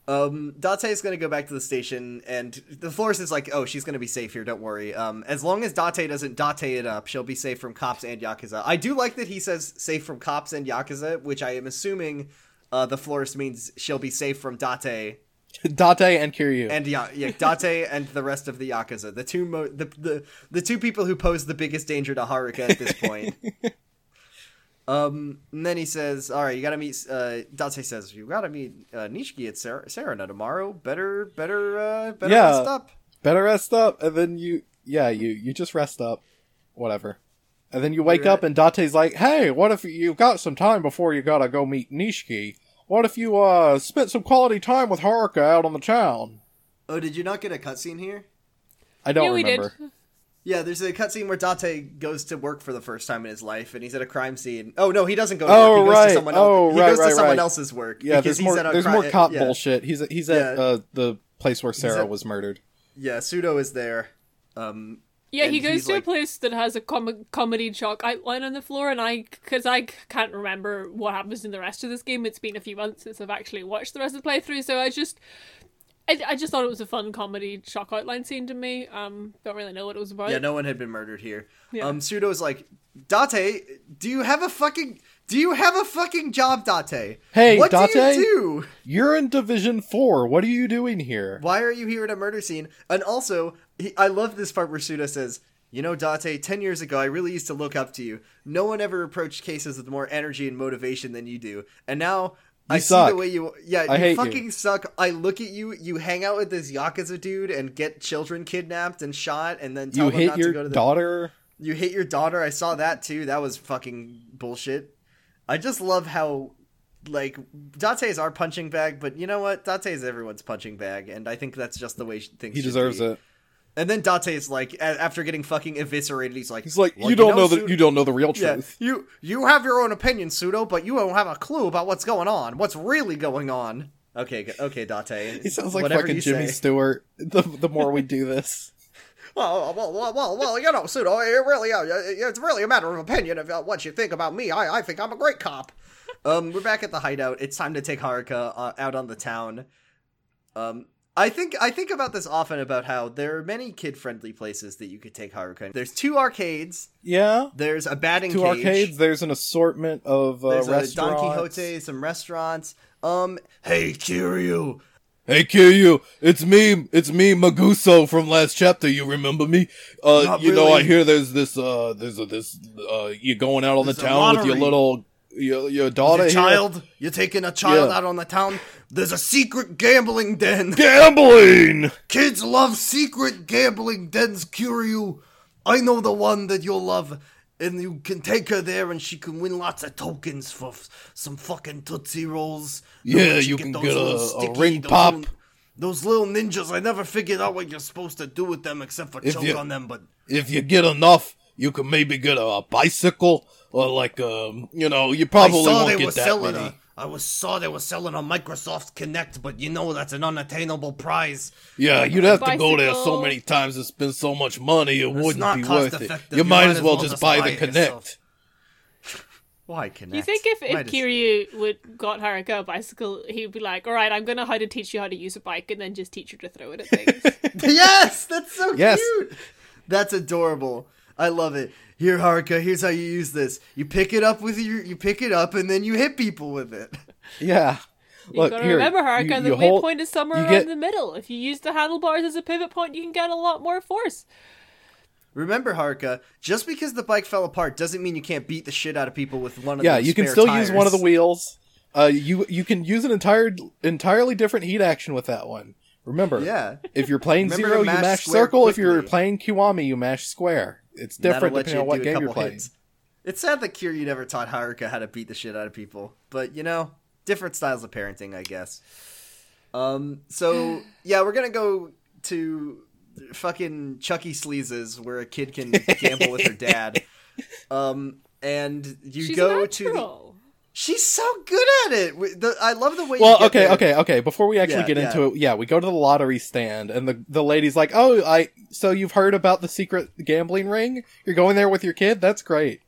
Um, Date is gonna go back to the station, and the florist is like, "Oh, she's gonna be safe here. Don't worry. Um, as long as Date doesn't Date it up, she'll be safe from cops and yakuza." I do like that he says safe from cops and yakuza, which I am assuming, uh, the florist means she'll be safe from Date Date and Kiryu. and ya- yeah, Date and the rest of the yakuza, the two mo- the, the the two people who pose the biggest danger to Haruka at this point. um, and then he says, "All right, you gotta meet." Uh, Date says, "You gotta meet uh, Nishiki at Sar- Serena tomorrow. Better, better, uh, better Yeah. rest up." Better rest up, and then you yeah you you just rest up, whatever, and then you wake You're up and Date's like, hey, what if you've got some time before you gotta go meet Nishiki? What if you uh spent some quality time with Haruka out on the town? Oh, did you not get a cutscene here? I don't yeah, we remember. did. Yeah, there's a cutscene where Date goes to work for the first time in his life, and he's at a crime scene. Oh no, he doesn't go. To Oh, work. He goes right. to someone else. Oh, he right, goes right, to someone else's work. Yeah, because there's he's more at a there's cri- more cop yeah. bullshit. He's he's at Yeah. uh, the place where Sarah at- was murdered. Yeah, Sudoh is there. Um, Yeah, he goes to like- a place that has a com- comedy chalk outline on the floor, and I, because I can't remember what happens in the rest of this game. It's been a few months since I've actually watched the rest of the playthrough, so I just, I, I just thought it was a fun comedy shock outline scene to me. Um, don't really know what it was about. Yeah, no one had been murdered here. Yeah. Um, Sudoh's like, Date, do you have a fucking, do you have a fucking job, Date? Hey, what do you do? You're in Division Four. What are you doing here? Why are you here at a murder scene? And also, he, I love this part where Sudoh says, you know, Date, 10 years ago, I really used to look up to you. No one ever approached cases with more energy and motivation than you do. And now, I see the way you, yeah, I you hate you. fucking suck. I look at you, you hang out with this Yakuza dude and get children kidnapped and shot and then tell You them hit not to your go to the daughter. You hit your daughter. I saw that too. That was fucking bullshit. I just love how like Date is our punching bag, but you know what? Date is everyone's punching bag, and I think that's just the way things. He deserves be. it. And then Date is like, after getting fucking eviscerated, he's like, He's like, "Well, you don't know, Sudoh- the you don't know the real truth. Yeah, you you have your own opinion, Sudoh, but you don't have a clue about what's going on. What's really going on? Okay, okay, Date. He sounds like Whatever fucking Jimmy say. Stewart. The the more we do this, Well, well, well, well, well, you know, Sudoh, it really, uh, it's really a matter of opinion of uh, what you think about me. I, I think I'm a great cop. Um, we're back at the hideout. It's time to take Haruka uh, out on the town. Um, I think I think about this often about how there are many kid-friendly places that you could take Haruka. There's two arcades. yeah. There's a batting Two cage. arcades. There's an assortment of uh, There's a restaurants. Don Quixote, some restaurants. Um, hey Kiryu, Hey Kiryu, it's me, it's me, Maguso from last chapter. You remember me? Uh, Not you know. I hear there's this, uh, there's a, this, uh, you going out on There's the town with your little, your, your daughter your here? child. You're taking a child Yeah. out on the town. There's a secret gambling den. Gambling! Kids love secret gambling dens, Kiryu. I know the one that you'll love, and you can take her there, and she can win lots of tokens for f- some fucking Tootsie Rolls. Yeah, you can those get a- a ring those pop. little- those little ninjas, I never figured out what you're supposed to do with them except for If choke you- on them, but If you get enough, you can maybe get a, bicycle, or like, um, you know, you I probably saw won't they get were that selling many. a. I was saw they were selling a Microsoft Kinect, but you know that's an unattainable prize. Yeah, you'd have to go there so many times and spend so much money, it wouldn't not be worth it. You You might might as as well well just just buy buy the it Kinect. yourself. Why Kinect? Do you think if, if Might as- Kiryu would got Haruka a bicycle, he'd be like, "All right, I'm gonna how to teach you how to use a bike, and then just teach you to throw it at things." yes, that's so Yes. cute. That's adorable. I love it. Here, Haruka, here's how you use this. You pick it up with your, you pick it up, and then you hit people with it. Yeah. You Look, gotta here, remember, Haruka, you- the you hold- waypoint is somewhere you around get- the middle. If you use the handlebars as a pivot point, you can get a lot more force. Remember, Haruka, just because the bike fell apart doesn't mean you can't beat the shit out of people with one of Yeah, those you can spare still use one of the wheels. Uh, you you can use an entire entirely different heat action with that one. Remember, Yeah. if you're playing zero, to you mash mash square circle. If you're playing Kiwami, you mash square. It's different let depending on you what do a game you're couple playing. hits. It's sad that Kiryu never taught Haruka how to beat the shit out of people, but you know, different styles of parenting, I guess. Um, so yeah, we're gonna go to fucking Chucky Sleazes, where a kid can gamble with her dad. Um, and you She's go to the. She's so good at it. The, I love the way. Well, okay, there. okay, okay. Before we actually Yeah, get yeah. into it, yeah, we go to the lottery stand, and the the lady's like, "Oh, I so you've heard about the secret gambling ring? You're going there with your kid? That's great."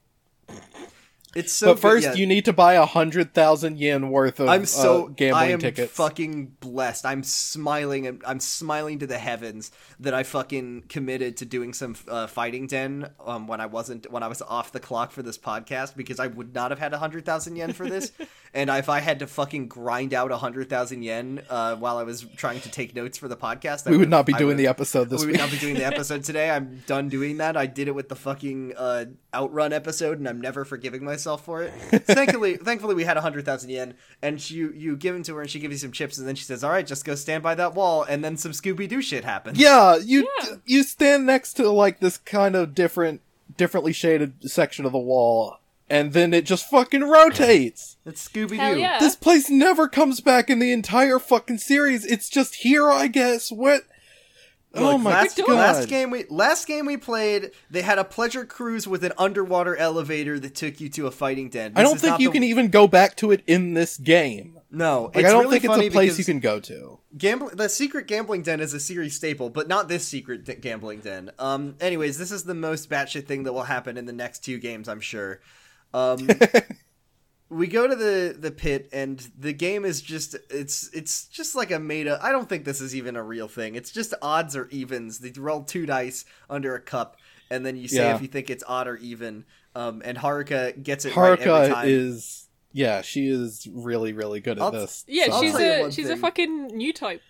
It's so. but good, first, yeah. you need to buy a hundred thousand yen worth of I'm so uh, gambling I am tickets. fucking blessed. I'm smiling and I'm smiling to the heavens that I fucking committed to doing some uh, fighting den um, when I wasn't when I was off the clock for this podcast because I would not have had a hundred thousand yen for this, and if I had to fucking grind out a hundred thousand yen uh, while I was trying to take notes for the podcast, I we would not be I doing would- the episode this we would not be doing the episode today. I'm done doing that. I did it with the fucking uh, outrun episode, and I'm never forgiving myself for it. thankfully, thankfully, we had a hundred thousand yen, and she, you you give them to her, and she gives you some chips, and then she says, "All right, just go stand by that wall," and then some Scooby Doo shit happens. Yeah, you Yeah. you stand next to like this kind of different, differently shaded section of the wall, and then it just fucking rotates. it's Scooby Doo. yeah. This place never comes back in the entire fucking series. It's just here, I guess. What? oh Look, my last, god! last game we last game we played, they had a pleasure cruise with an underwater elevator that took you to a fighting den. I don't is think not you the- can even go back to it in this game. No, Like it's I don't really think it's a place you can go to. Gambling, the secret gambling den is a series staple, but not this secret d- gambling den. Um, anyways, this is the most batshit thing that will happen in the next two games, I'm sure. Um, we go to the the pit, and the game is just it's it's just like a made up. I don't think this is even a real thing. It's just odds or evens. They roll two dice under a cup, and then you say Yeah. if you think it's odd or even. Um, and Haruka gets it right every Haruka time. is yeah, she is really really good at I'll- this. Yeah, I'll she's a one she's a fucking new type.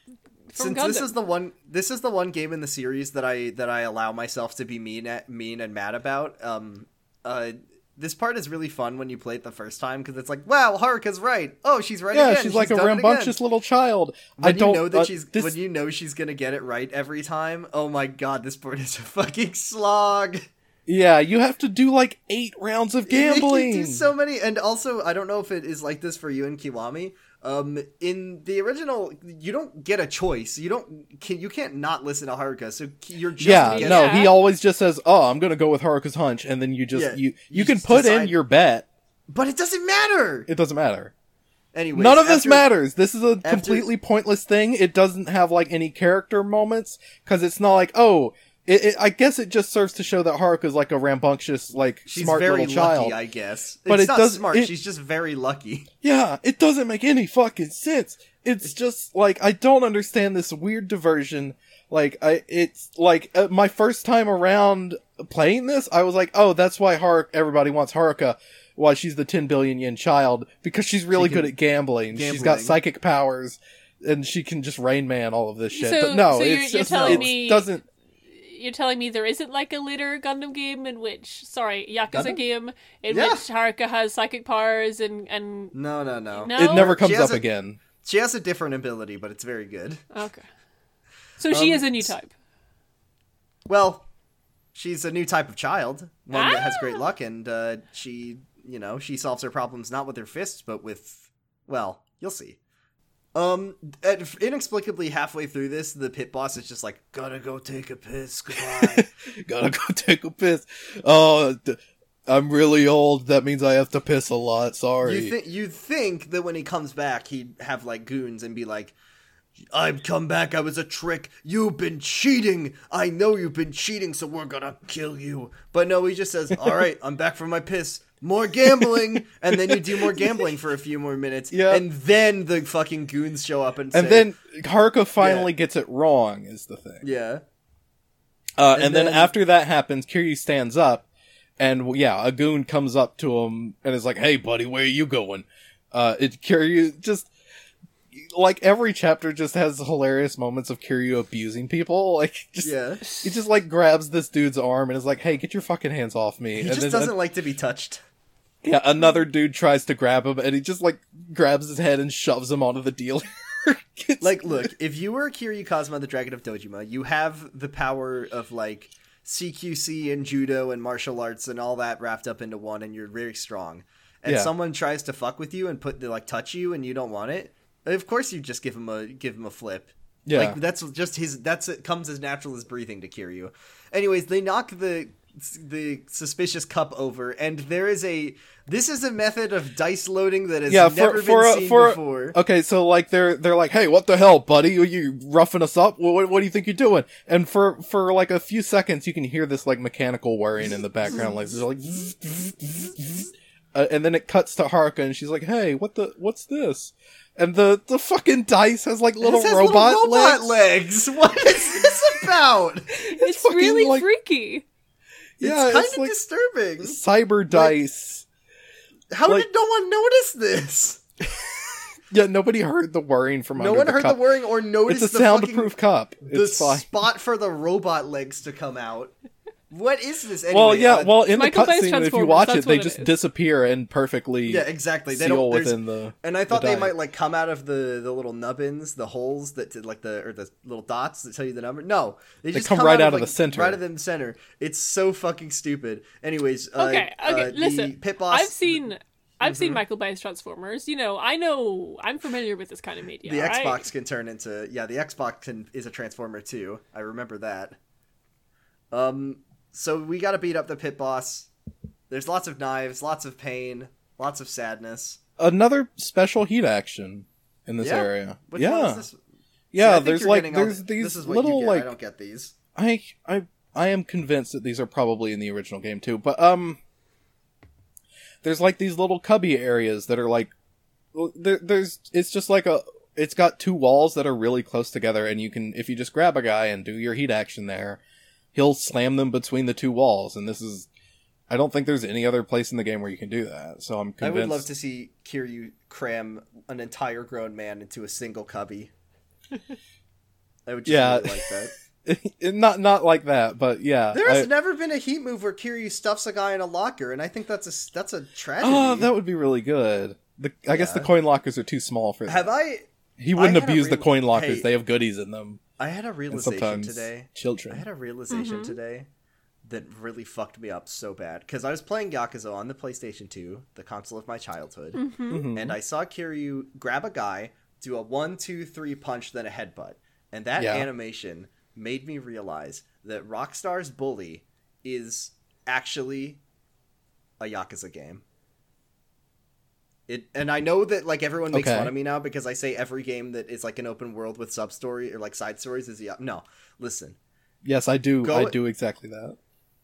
From since Gundam. this is the one this is the one game in the series that I that I allow myself to be mean at mean and mad about. Um, uh, this part is really fun when you play it the first time because it's like, wow, Haruka's right. Oh, she's right yeah, again. she's like a done it again." rambunctious little child. When I don't you know that uh, she's this, when you know she's gonna get it right every time. Oh my god, this part is a fucking slog. Yeah, you have to do like eight rounds of You gambling. do so many, and also I don't know if it is like this for you and Kiwami. Um, in the original, you don't get a choice. You don't can you can't not listen to Haruka. So you're just yeah, getting- no, Yeah. he always just says, "Oh, I'm gonna go with Haruka's hunch," and then you just Yeah, you you, you can just put in your bet. but it doesn't matter. It doesn't matter. Anyways, None of this matters. This is a completely pointless thing. It doesn't have like any character moments because it's not like oh. It, it, I guess it just serves to show that Haruka's like a rambunctious, like She's smart very little child. lucky, I guess. But it's it not does- smart. it- She's just very lucky. Yeah, it doesn't make any fucking sense. It's just like I don't understand this weird diversion. Like I, it's like uh, my first time around playing this, I was like, oh, that's why Har- everybody wants Haruka. Why she's the 10 billion yen child because she's really She good at gambling. She's got psychic powers and she can just Rain Man all of this shit. So- but no, so you're- it's you're just telling it me- doesn't. You're telling me there isn't like a later Gundam game in which, sorry, Yakuza Gundam? game in Yeah. which Haruka has psychic powers and and No, no, no. No? It never comes up a- again. She has a different ability, but it's very good. okay. So she Um, is a new type. Well, she's a new type of child, one that has Ah. great luck, and uh, she, you know, she solves her problems not with her fists, but with, well, you'll see. Um, at- inexplicably halfway through this, the pit boss is just like, "Gotta go take a piss, goodbye." Gotta go take a piss. Oh, d- I'm really old. That means I have to piss a lot. Sorry. You think you think that when he comes back, he'd have like goons and be like, "I've come back. I was a trick. You've been cheating. I know you've been cheating, so we're gonna kill you." But no, he just says, "All right, I'm back from my piss. More gambling." and then you do more gambling for a few more minutes. Yeah. And then the fucking goons show up and and say, then Haruka finally gets it wrong. Is the thing. "Yeah." Uh, and, And then, then- after that happens, Kiryu stands up, and yeah, a goon comes up to him and is like, "Hey, buddy, where are you going?" Uh, it Kiryu just like every chapter just has hilarious moments of Kiryu abusing people. Like, just, Yeah. he just like grabs this dude's arm and is like, "Hey, get your fucking hands off me!" He and just then doesn't like to be touched. yeah, another dude tries to grab him, and he just like grabs his head and shoves him onto the dealer. Like, look, if you were Kiryu Kazuma, the Dragon of Dojima, you have the power of like CQC and judo and martial arts and all that wrapped up into one, and you're very strong. And Yeah. someone tries to fuck with you and put the like touch you, and you don't want it. Of course, you just give him a give him a flip. Yeah. like that's just his. That's it comes as natural as breathing to Kiryu. Anyways, they knock the the suspicious cup over, and there is a. This is a method of dice loading that has yeah, never for for been a, seen for before. okay, so like they're they're like, hey, what the hell, buddy? Are you roughing us up? What, what, do you think you're doing? And for for like a few seconds, you can hear this like mechanical whirring in the background, like they're like, uh, and then it cuts to Haruka, and she's like, hey, what the what's this? And the the fucking dice has like little has robot, little robot legs. legs. What is this about? It's, fucking, really like- freaky. Yeah, it's kind it's of like disturbing. cyber dice. How like- did no one notice this? Yeah, nobody heard the whirring from No under one the heard cup. the whirring or noticed It's a the fucking- soundproof cup. the fine. spot for the robot legs to come out. What is this? Anyway, Well, yeah. uh, Well, in the Michael Bay's cutscene, if you watch it, they it just is. disappear and perfectly yeah, exactly. They seal don't. There's, within the. and I thought the they might like come out of the the little nubbins, the holes that did, like the or the little dots that tell you the number. No, they just come right out of like, the center. right out of the center. It's so fucking stupid. Anyways, uh, Okay, okay, uh, the listen. pit boss. I've seen I've Mm-hmm. seen Michael Bay's Transformers. You know, I know I'm familiar with this kind of media. the right? Xbox can turn into yeah, the Xbox can is a transformer too. I remember that. Um, so we got to beat up the pit boss. There's lots of knives, lots of pain, lots of sadness. Another special heat action in this Yeah. area. Which yeah, one is this? See, I yeah. There's like there's the- these this is what little like I don't get these. I I I am convinced that these are probably in the original game too. But um, there's like these little cubby areas that are like there, there's it's just like a it's got two walls that are really close together, and you can if you just grab a guy and do your heat action there, he'll slam them between the two walls, and this is. I don't think there's any other place in the game where you can do that. So I'm convinced. I would love to see Kiryu cram an entire grown man into a single cubby. I would just Yeah. really like that. not not like that, but yeah. There has I- never been a heat move where Kiryu stuffs a guy in a locker, and I think that's a that's a tragedy. oh, that would be really good. The, I guess the coin lockers are too small for that. Have I? He wouldn't I had a abuse the coin lockers. Hey. they have goodies in them. I had a realization today. children. I had a realization today that really fucked me up so bad because I was playing Yakuza on the PlayStation 2, the console of my childhood, Mhm. and I saw Kiryu grab a guy, do a one, two, three punch, then a headbutt, and that Yeah. animation made me realize that Rockstar's Bully is actually a Yakuza game. It, and I know that like everyone makes Okay. fun of me now because I say every game that is like an open world with sub story or like side stories is yeah. No, listen, Yes, I do. Go- I do exactly that.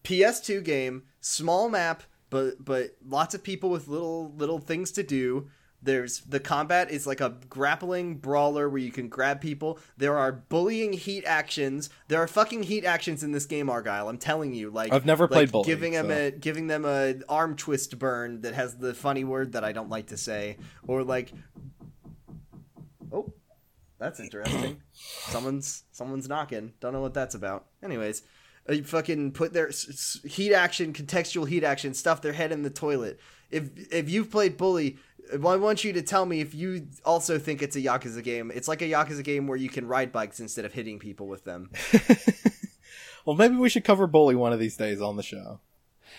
PS2 game, small map, but but lots of people with little little things to do. There's the combat is like a grappling brawler where you can grab people. There are bullying heat actions. There are fucking heat actions in this game, Argyle. I'm telling you, like I've never like played bullying, Giving them so- a giving them a arm twist burn that has the funny word that I don't like to say, or like, oh, that's interesting. someone's someone's knocking. Don't know what that's about. Anyways, uh, you fucking put their heat action, contextual heat action, stuff their head in the toilet. If if you've played Bully, I want you to tell me if you also think it's a Yakuza game. It's like a Yakuza game where you can ride bikes instead of hitting people with them. Well, maybe we should cover bully one of these days on the show.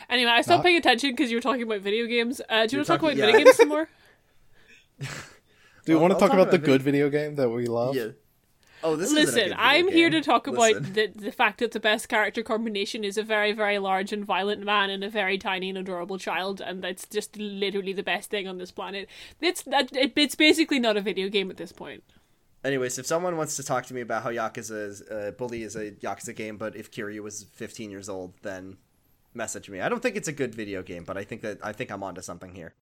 Anyway, I stopped Not- paying attention because you were talking about video games. Uh, do you You're want to talk about yeah. video games some more? Do you I'll- want to talk talk about the about good video game that we love? Yeah. Oh, this isn't a good Listen, I'm here to game. talk about the, the fact that the best character combination is a very, very large and violent man and a very tiny and adorable child, and that's just literally the best thing on this planet. It's that it, it's basically not a video game at this point. Anyways, if someone wants to talk to me about how Yakuza is uh, Bully is a Yakuza game, but if Kiryu was 15 years old, then message me. I don't think it's a good video game, but I think that I think I'm onto something here.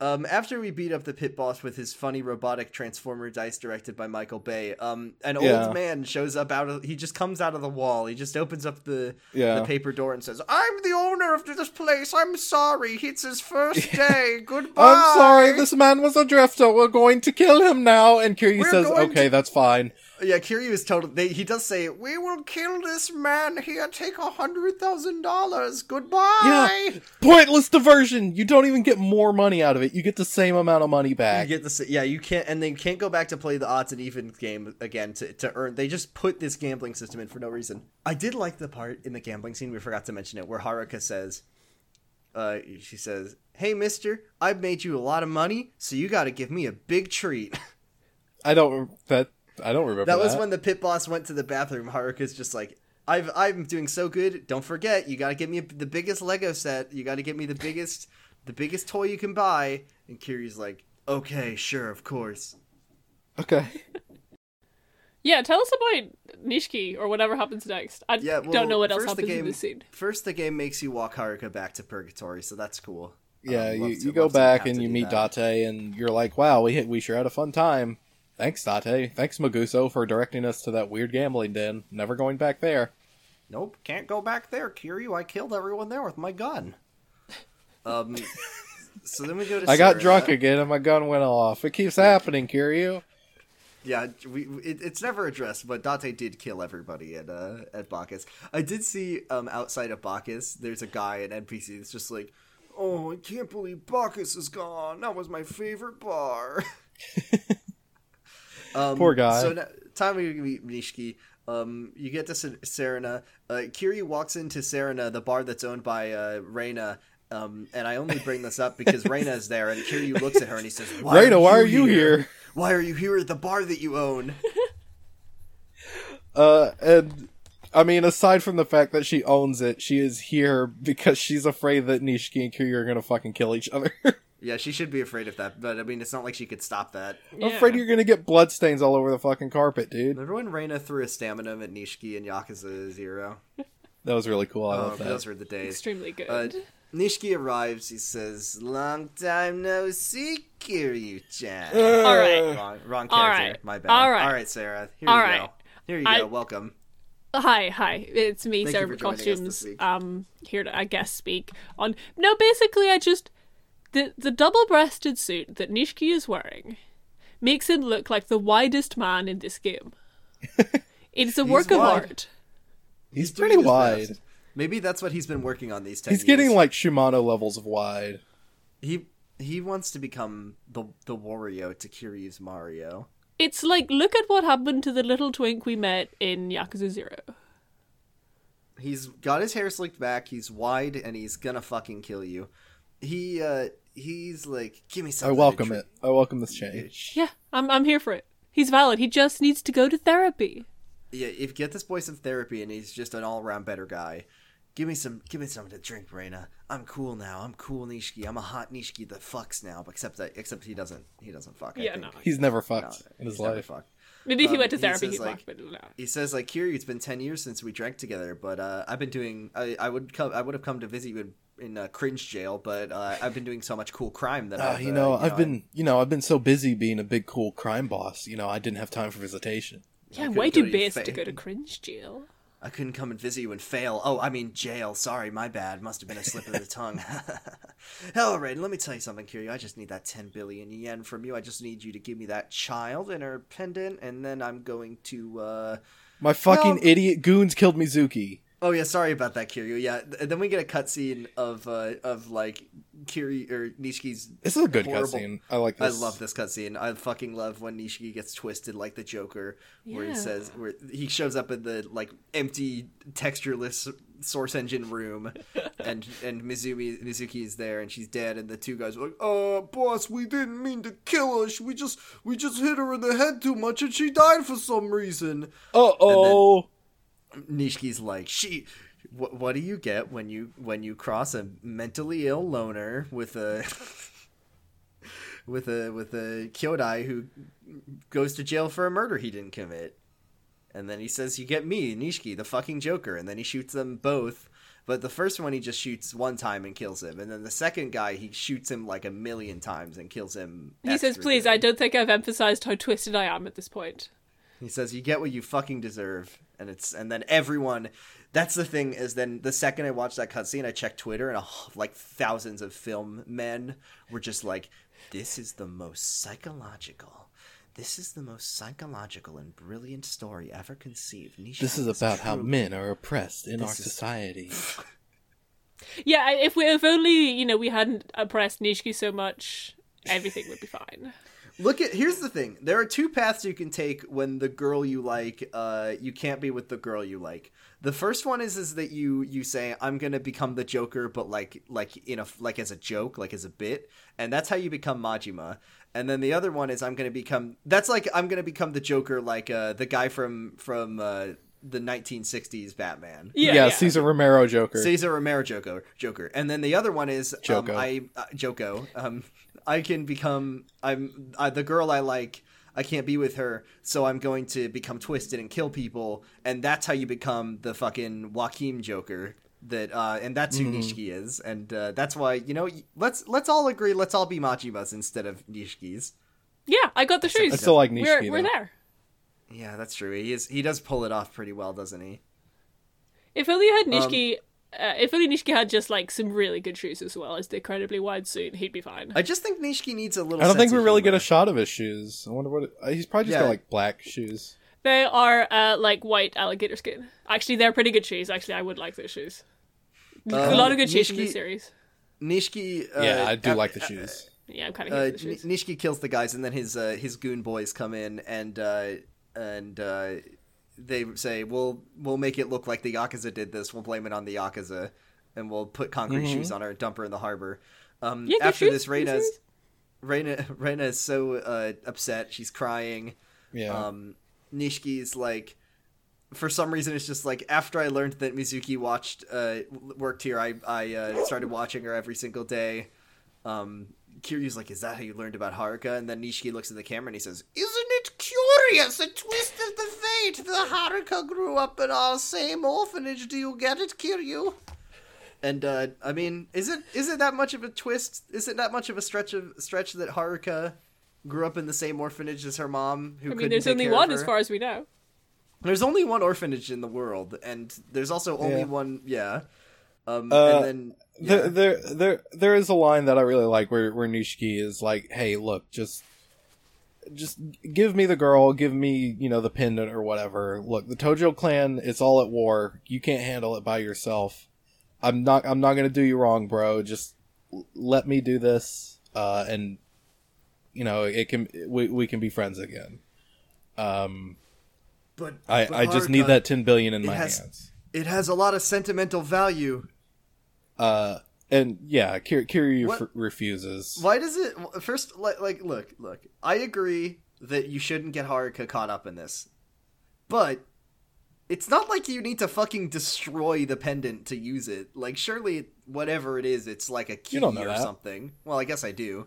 Um, after we beat up the pit boss with his funny robotic transformer dice directed by Michael Bay, um, an Yeah. old man shows up out of. He just comes out of the wall. He just opens up the Yeah. the paper door and says, "I'm the owner of this place. I'm sorry. It's his first day. Goodbye." I'm sorry, this man was a drifter. We're going to kill him now. And Kiryu We're says, okay, to- that's fine. Yeah, Kiryu is totally. They, he does say, "We will kill this man here. Take a hundred thousand dollars. Goodbye." Yeah. Pointless diversion. You don't even get more money out of it. You get the same amount of money back. You get the yeah, you can't, and they can't go back to play the odds and evens game again to, to earn. They just put this gambling system in for no reason. I did like the part in the gambling scene. We forgot to mention it, where Haruka says, "Uh, she says, hey, Mister, I've made you a lot of money, so you got to give me a big treat." I don't that I don't remember that that. was when the pit boss went to the bathroom. Haruka's just like, I've I'm doing so good. Don't forget, you got to get me the biggest Lego set. You got to get me the biggest the biggest toy you can buy. And Kiri's like, okay, sure, of course. Okay. Yeah, tell us about Nishiki or whatever happens next. I Yeah, well, don't know what else first the happens in game- this scene. First, the game makes you walk Haruka back to purgatory, so that's cool. Yeah, Um, you, love you go back and you meet that. Date, and you're like, "Wow, we hit, we sure had a fun time." Thanks, Date. Thanks, Maguso, for directing us to that weird gambling den. Never going back there. Nope, can't go back there, Kiryu. I killed everyone there with my gun. Um, so then we go to. I got Sarah. drunk again, and my gun went off. It keeps happening, Kiryu. Yeah, we, it, it's never addressed, but Date did kill everybody at uh, at Bacchus. I did see um outside of Bacchus, there's a guy, an NPC, that's just like, "Oh, I can't believe Bacchus is gone. That was my favorite bar." um, Poor guy. So now, time we meet Nishiki. Um, you get to Ser- Serena. Uh, Kiryu walks into Serena, the bar that's owned by uh, Reina. Um, and I only bring this up because Reina is there, and Kiryu looks at her and he says, "Why Reina, why are you here?" Why are you here at the bar that you own?" Uh, and I mean, aside from the fact that she owns it, she is here because she's afraid that Nishiki and Kiryu are gonna fucking kill each other. Yeah, she should be afraid of that, but I mean, it's not like she could stop that. I'm afraid you're gonna get bloodstains all over the fucking carpet, dude. Remember when Reina threw a Staminan at Nishiki and Yakuza Zero? That was really cool. I Oh, love that. those were the days. Extremely good. Uh, Nishiki arrives. He says, "Long time no see, Kiryu-chan." All right. wrong, wrong character. All right. My bad. All right. All right, Sarah. Here All you right. go. Here you I- go. Welcome. Hi, hi. It's me, Thank Sarah for with joining us Costumes. Um, here to I guess speak on. No, basically, I just the the double-breasted suit that Nishiki is wearing makes him look like the widest man in this game. It's a work of art. He's doing pretty wide. best. Maybe that's what he's been working on these ten He's getting years. like Shimano levels of wide. he he wants to become the the Wario to Kiryu's Mario. It's like look at what happened to the little twink we met in Yakuza Zero. He's got his hair slicked back. He's wide, and he's gonna fucking kill you. He uh he's like, give me some. I welcome it. I welcome this change. Yeah, I'm I'm here for it. He's valid. He just needs to go to therapy. Yeah, if get this boy some therapy, and he's just an all around better guy. Give me some, give me something to drink, Reina. I'm cool now. I'm cool, Nishiki. I'm a hot Nishiki that fucks now, but except that, except he doesn't, he doesn't fuck. I Yeah, think. no. He's never No, fucked in his he's never life. fucked. Maybe if he Um, went to he therapy, says, he'd like- fuck, but no. He says like Kiryu, it's been ten years since we drank together, but uh, I've been doing. I, I would come. I would have come to visit you in, in uh, cringe jail, but uh, I've been doing so much cool crime that Uh, I've, you uh, know, I've been, you know, I've been so busy being a big cool crime boss. You know, I didn't have time for visitation. Yeah, couldn't way go too to to go to cringe jail. I couldn't come and visit you and fail. Oh, I mean jail. Sorry, my bad. Must have been a slip of the tongue. All right, let me tell you something, Kiryu. I just need that 10 billion yen from you. I just need you to give me that child and her pendant, and then I'm going to, uh... My fucking Well- idiot goons killed Mizuki. Oh, yeah, sorry about that, Kiryu. Yeah, th- then we get a cutscene of, uh, of, like, Kiryu, or Nishiki's... This is a good horrible- cutscene. I like this. I love this cutscene. I fucking love when Nishiki gets twisted like the Joker, where he says, where he shows up in the like empty, textureless source engine room, and and Mizumi Mizuki is there, and she's dead, and the two guys are like, "Uh, boss, we didn't mean to kill her. We just we just hit her in the head too much, and she died for some reason." Uh oh. Nishiki's like, "She." What, what do you get when you when you cross a mentally ill loner with a with a with a Kyodai who goes to jail for a murder he didn't commit? And then he says, "You get me, Nishiki, the fucking Joker." And then he shoots them both But the first one he just shoots one time and kills him, and then the second guy he shoots him like a million times and kills him. He says, "Please, good." I don't think I've emphasized how twisted I am at this point." He says, "You get what you fucking deserve," and it's and then everyone. That's the thing is then the second I watched that cutscene, I checked Twitter and a, like thousands of film men were just like, "This is the most psychological." This is the most psychological and brilliant story ever conceived. Nisha This is about how men are oppressed in our is- society. Yeah, if we if only you know we hadn't oppressed Nishiki so much, everything would be fine. Look at here's the thing. There are two paths you can take when the girl you like, uh, you can't be with the girl you like. The first one is is that you you say I'm gonna become the Joker, but like like in a like as a joke, like as a bit, and that's how you become Majima. And then the other one is I'm gonna become that's like I'm gonna become the Joker, like uh, the guy from from uh, the 1960s Batman. Yeah, Yeah, yeah. Cesar Romero Joker. Cesar Romero Joker, Joker, and then the other one is um, Joko. I uh, Joko. Um, I can become I'm uh, the girl I like. I can't be with her, so I'm going to become twisted and kill people, and that's how you become the fucking Joaquin Joker. That uh, and that's who Mm-hmm. Nishiki is, and uh, that's why you know let's let's all agree. Let's all be Majimas instead of Nishikis. Yeah, I got the shoes. I still like we're Nishiki. we're though. there. Yeah, that's true. He is he does pull it off pretty well, doesn't he? If only had Um, Nishiki, uh, if only Nishiki had just like some really good shoes as well as the incredibly wide suit, he'd be fine. I just think Nishiki needs a little. I don't think we of really get a shot of his shoes. I wonder what it, uh, he's probably just Yeah. got like black shoes. They are uh, like white alligator skin. Actually, they're pretty good shoes. Actually, I would like those shoes. a lot of good shoes in this Nishiki- series. Nishiki. Uh, yeah, I do uh, like the uh, shoes. Yeah, I'm kind of uh, the shoes. N- Nishiki kills the guys, and then his uh, his goon boys come in and uh, and uh, they say, "We'll we'll make it look like the yakuza did this. We'll blame it on the yakuza, and we'll put concrete Mhm. shoes on her, and dump her in the harbor." Um, Yeah, after shoes, this, good Reina's shoes. Reina Reina is so uh, upset. She's crying. Yeah. Um, Nishiki's like, for some reason, it's just like after I learned that Mizuki watched uh, worked here, I I uh, started watching her every single day. Um, Kiryu's like, "Is that how you learned about Haruka?" And then Nishiki looks at the camera and he says, "Isn't it curious? A twist of the fate. The Haruka grew up in our same orphanage. Do you get it, Kiryu?" And uh, I mean, is it is it that much of a twist? Is it that much of a stretch of stretch that Haruka grew up in the same orphanage as her mom? Who I mean, couldn't there's take only one as far as we know. There's only one orphanage in the world, and there's also only Yeah. one. Yeah. Um, Uh, and then yeah. There, there, there, there is a line that I really like where where Nishiki is like, "Hey, look, just, just give me the girl, give me, you know, the pendant or whatever. Look, the Tojo clan, it's all at war. You can't handle it by yourself. I'm not, I'm not gonna do you wrong, bro. Just l- let me do this, uh, and you know, it can, we, we can be friends again. Um, but I, but I just Haruka, need that ten billion in my has- hands. It has a lot of sentimental value. Uh, and yeah, Kir- Kiryu What- f- refuses. Why does it first? Like, like, look, look. I agree that you shouldn't get Haruka caught up in this, but it's not like you need to fucking destroy the pendant to use it. Like, surely, whatever it is, it's like a key or that. something. Well, I guess I do.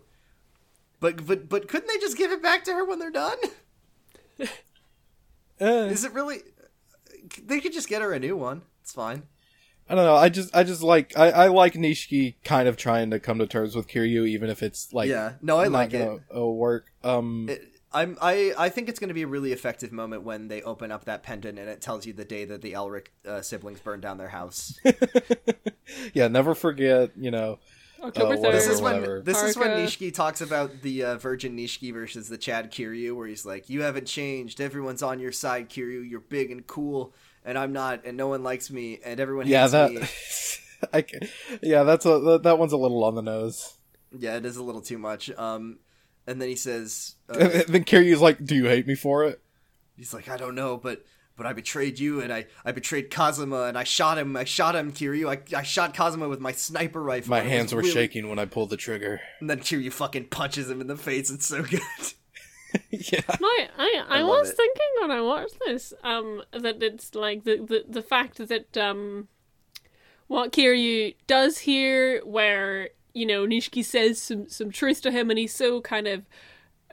But but but couldn't they just give it back to her when they're done? Eh. Is it really? They could just get her a new one. It's fine. I don't know. I just, I just like, I, I like Nishiki kind of trying to come to terms with Kiryu, even if it's like, yeah. No, I not like gonna, it. uh, work. Um, It- I'm I I think it's going to be a really effective moment when they open up that pendant and it tells you the day that the Elric uh, siblings burned down their house. yeah, never forget. You know, October Uh, third. whatever, this is when whatever. this is when Nishiki talks about the uh, Virgin Nishiki versus the Chad Kiryu, where he's like, "You haven't changed. Everyone's on your side, Kiryu. You're big and cool, and I'm not, and no one likes me, and everyone hates yeah, that, me." I, ca- yeah, that's a that, that one's a little on the nose. Yeah, it is a little too much. Um, and then he says, uh, And then Kiryu's like, "Do you hate me for it?" He's like, I don't know, but but I betrayed you, and I I betrayed Kazuma, and I shot him. I shot him, Kiryu. I, I shot Kazuma with my sniper rifle. My and it was hands were really- shaking when I pulled the trigger. And then Kiryu fucking punches him in the face. It's so good. yeah, I, I, I, I was it. thinking when I watched this, um, that it's like the, the, the fact that, um, what Kiryu does here, where, you know, Nishiki says some, some truth to him and he's so kind of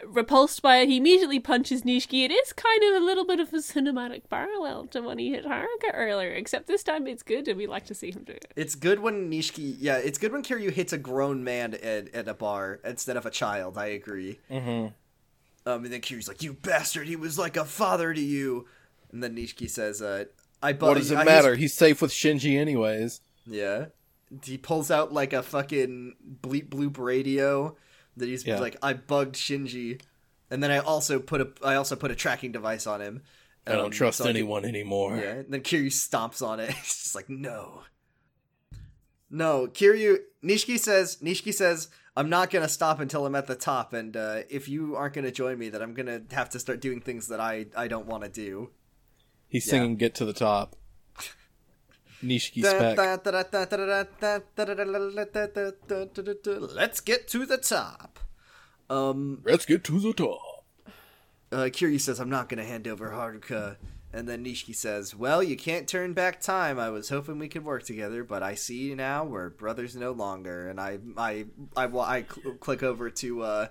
repulsed by it, he immediately punches Nishiki. It is kind of a little bit of a cinematic parallel to when he hit Haruka earlier, except this time it's good and we like to see him do it. It's good when Nishiki, yeah, it's good when Kiryu hits a grown man at, at a bar instead of a child. I agree. Mm-hmm. Um, and then Kiryu's like, "You bastard! He was like a father to you." And then Nishiki says, "Uh, I bu- What does it I- matter? He's safe with Shinji anyways. Yeah. He pulls out like a fucking bleep bloop radio that he's Yeah. like, I bugged Shinji, and then I also put a I also put a tracking device on him. I don't Um, trust so I can- anyone anymore. Yeah. And then Kiryu stomps on it. He's just like, no, no. Kiryu Nishiki says Nishiki says. I'm not gonna stop until I'm at the top, and uh, if you aren't gonna join me, then I'm gonna have to start doing things that I, I don't want to do. He's Yeah. singing "Get to the Top." Nishiki spec. Let's get to the top. Um, Let's get to the top. uh, Kiryu says, I'm not going to hand over Haruka. And then Nishiki says, Well, you can't turn back time. I was hoping we could work together, but I see now we're brothers no longer. And I, I, I, I, I cl- click over to uh,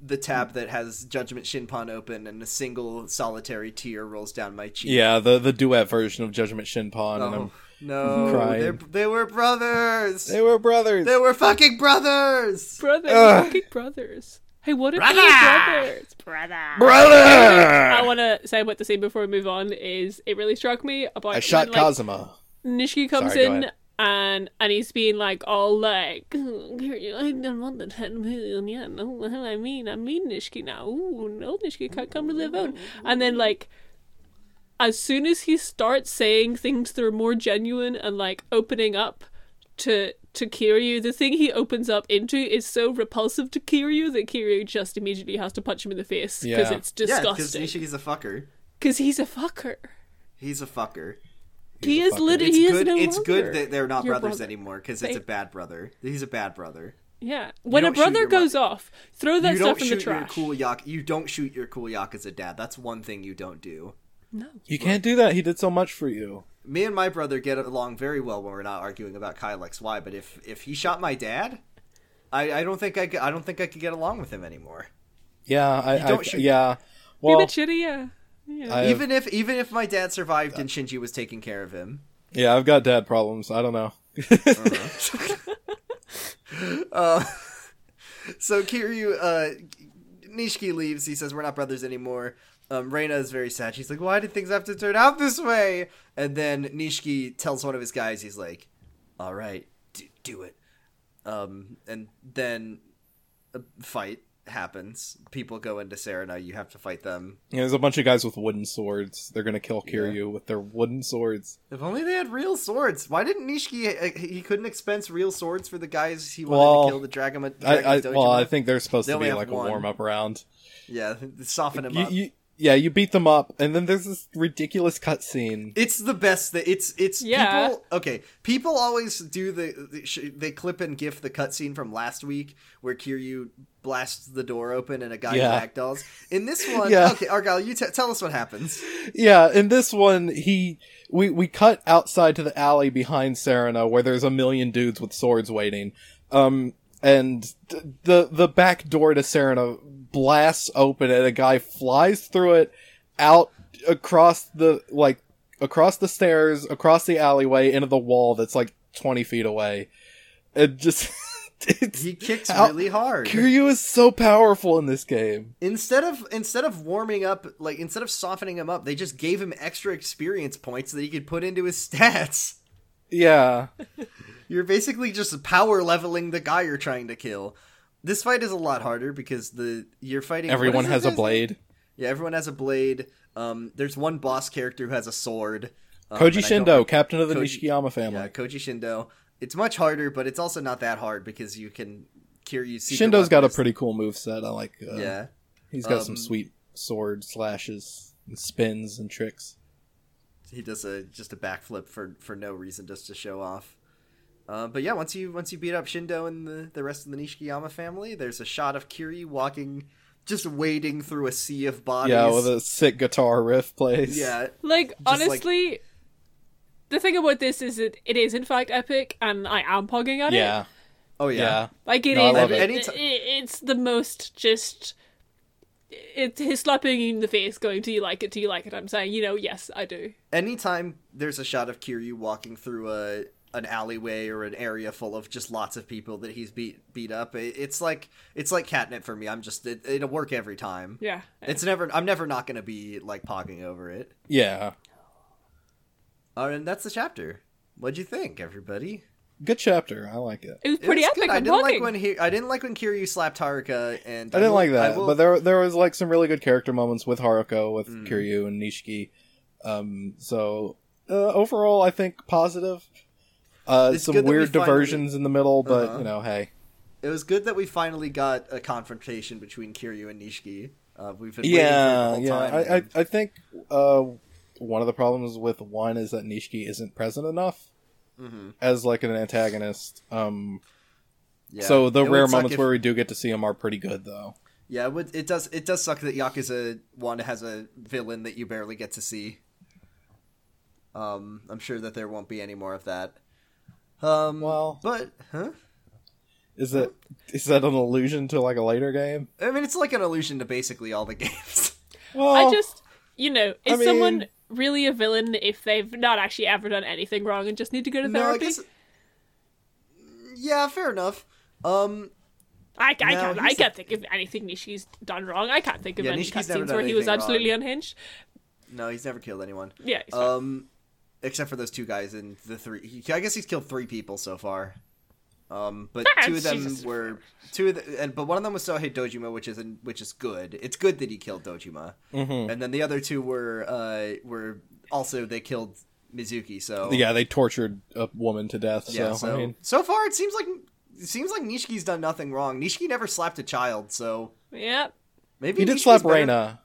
the tab that has Judgment Shinpan open, and a single solitary tear rolls down my cheek. Yeah, the the duet version of Judgment Shinpan, and Oh, I'm, no. Crying. They're, they were brothers. they were brothers. They were fucking brothers. Brothers, Ugh. fucking brothers. Hey, what if Brother! they were brothers? Brother. Brother! I want to say about the scene before we move on is it really struck me about I shot when, like, Kazuma. Nishiki comes Sorry, in ahead. and and he's being like all like I don't want the ten million yeah no I mean I mean Nishiki now ooh no Nishiki can't come to live out and then like as soon as he starts saying things that are more genuine and like opening up to to Kiryu the thing he opens up into is so repulsive to Kiryu that Kiryu just immediately has to punch him in the face because Yeah. it's disgusting. Yeah, because disgusting Nishiki's a fucker. because he's a fucker He's a fucker. he a is literally It's he is good. no It's good that they're not your brothers brother. anymore because it's They- a bad brother. He's a bad brother. Yeah. When a brother goes mo- off, throw that you stuff don't in shoot the trash. your cool yak. You don't shoot your cool yak as a dad. That's one thing you don't do. No. You can't do that. He did so much for you. Me and my brother get along very well when we're not arguing about Kyle XY. But if if he shot my dad, I, I don't think I could, I don't think I could get along with him anymore. Yeah, I, You don't I shoot- yeah. Be a Well, bit shitty, yeah. yeah. I have, even if even if my dad survived and Shinji was taking care of him. yeah, I've got dad problems. I don't know. Uh, so Kiryu, uh, Nishiki leaves. He says, "We're not brothers anymore." Um, Reina is very sad. She's like, "Why did things have to turn out this way?" And then Nishiki tells one of his guys, "He's like, all right, do, do it." Um, and then a fight happens. People go into Serena. You have to fight them. Yeah, there's a bunch of guys with wooden swords. They're gonna kill Kiryu with their wooden swords. If only they had real swords. Why didn't Nishiki? uh, He couldn't expense real swords for the guys he wanted Well, to kill the dragon. I, I well, I think they're supposed They to be like one. a warm up round. yeah, soften him You, up. you, yeah, you beat them up, and then there's this ridiculous cutscene. It's the best. That it's it's Yeah. people. Okay, people always do the, the they clip and gif the cutscene from last week where Kiryu blasts the door open and a guy Yeah. ragdolls. In this one, Yeah. okay, Argyle, you t- tell us what happens. Yeah, in this one, he we we cut outside to the alley behind Serena where there's a million dudes with swords waiting. Um, and th- the the back door to Serena blasts open, and a guy flies through it out across the like across the stairs, across the alleyway, into the wall that's like twenty feet away. It just it's He kicks How- really hard. Kiryu is so powerful in this game. Instead of instead of warming up, like instead of softening him up, they just gave him extra experience points that he could put into his stats. Yeah. You're basically just power leveling the guy you're trying to kill. This fight is a lot harder because the you're fighting. Everyone has a blade. Yeah, everyone has a blade. Um, there's one boss character who has a sword. Um, Koji and I don't- Shindo, captain of the Koji- Nishikiyama family. Yeah, Koji Shindo. It's much harder, but it's also not that hard because you can Kiryu. Shindo's got a pretty cool move set. I like. Uh, Yeah, he's got some Um, sweet sword slashes and spins and tricks. he does a just a backflip for for no reason, just to show off. Uh, but yeah, once you once you beat up Shindo and the, the rest of the Nishikiyama family, there's a shot of Kiryu walking, just wading through a sea of bodies. Yeah, with a sick guitar riff plays. yeah, Like, like- honestly, the thing about this is that it is in fact epic, and I am pogging at it. yeah, oh yeah. yeah. Like it No, I is. love it. it- Anytime- it's the most just It's his slapping you in the face, going, "Do you like it? Do you like it?" I'm saying, you know, yes, I do. Anytime there's a shot of Kiryu walking through a an alleyway or an area full of just lots of people that he's beat beat up, it's like it's like catnip for me. I'm just it, it'll work every time. Yeah, It's never. I'm never not gonna be like pogging over it. Yeah. Uh, and that's the chapter. What'd you think, everybody? Good chapter. I like it. it was It pretty was epic. good. I didn't hugging. like when he. I didn't like when Kiryu slapped Haruka, and I didn't will- like that, will- but there there was like some really good character moments with Haruko, with Mm. Kiryu and Nishiki. Um, so uh, overall, I think positive. Uh, It's some that we weird finally- diversions in the middle, but Uh-huh. you know, hey, It was good that we finally got a confrontation between Kiryu and Nishiki. Uh, we've been yeah, waiting yeah. whole time. I, I I think uh, one of the problems with one is that Nishiki isn't present enough Mhm. as like an antagonist. Um, yeah. so the It rare moments if- where we do get to see him are pretty good, though. yeah, it, would, it does. It does suck that Yakuza One has a villain that you barely get to see. Um, I'm sure that there won't be any more of that. Um, Well- but huh? Is that is that an allusion to like a later game? I mean, it's like an allusion to basically all the games. Well, I just, you know, is I mean- someone really a villain if they've not actually ever done anything wrong and just need to go to no, I therapy? guess. Yeah, fair enough. Um, I, I, can't, I can't think of anything Nishi's done wrong. I can't think of Yeah, any Nishiki's cutscenes where he was absolutely wrong. unhinged. no, he's never killed anyone. Yeah, he's fine. Um, except for those two guys and the three. He, I guess he's killed three people so far. Um, but Ah, two of them Jesus. were two of the, and but one of them was Sohei Dojima, which is which is good. It's good that he killed Dojima, mhm. and then the other two were uh were also they killed Mizuki. So yeah, they tortured a woman to death. So, yeah. So I mean, so far it seems like it seems like Nishiki's done nothing wrong. Nishiki never slapped a child, so yep. maybe he did Nishiki's slap better- Reina.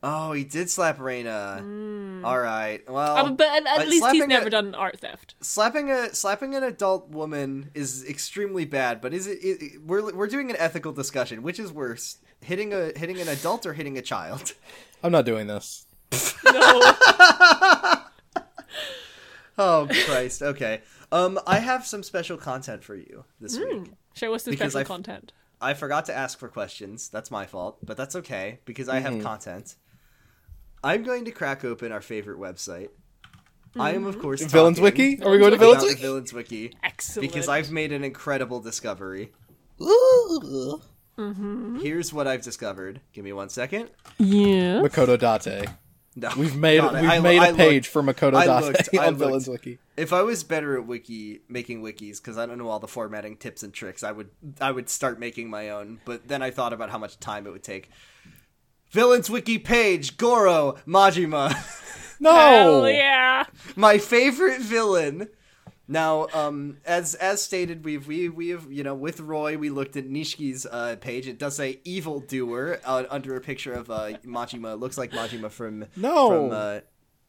Oh, he did slap Reina. All right. Well, Um, but at, at least he's slapping never a- done art theft. slapping a slapping an adult woman is extremely bad but is it, it, it- we're we're doing an ethical discussion which is worse hitting a hitting an adult or hitting a child I'm not doing this. No. oh christ okay um i have some special content for you this week Show us the Because special I've- content. i forgot to ask for questions that's my fault but that's okay because i have Mhm. content i'm going to crack open our favorite website i am of mm-hmm. course Villains Wiki? Are we going to Villains Villains the Wiki? villains wiki Excellent. because i've made an incredible discovery Ooh. Mm-hmm. here's what i've discovered give me one second yeah. Makoto Date. No, We've made God, we've I- made a I looked- page for Makoto I Date looked, on looked. Villains Wiki. If I was better at wiki making wikis, because I don't know all the formatting tips and tricks, I would I would start making my own. But then I thought about how much time it would take. Villains wiki page Goro Majima, No. Hell yeah. my favorite villain. Now, um, as as stated, we've we we have you know with Roy we looked at Nishiki's uh, page. It does say evil doer uh, under a picture of uh, Majima. It looks like Majima from No. from uh,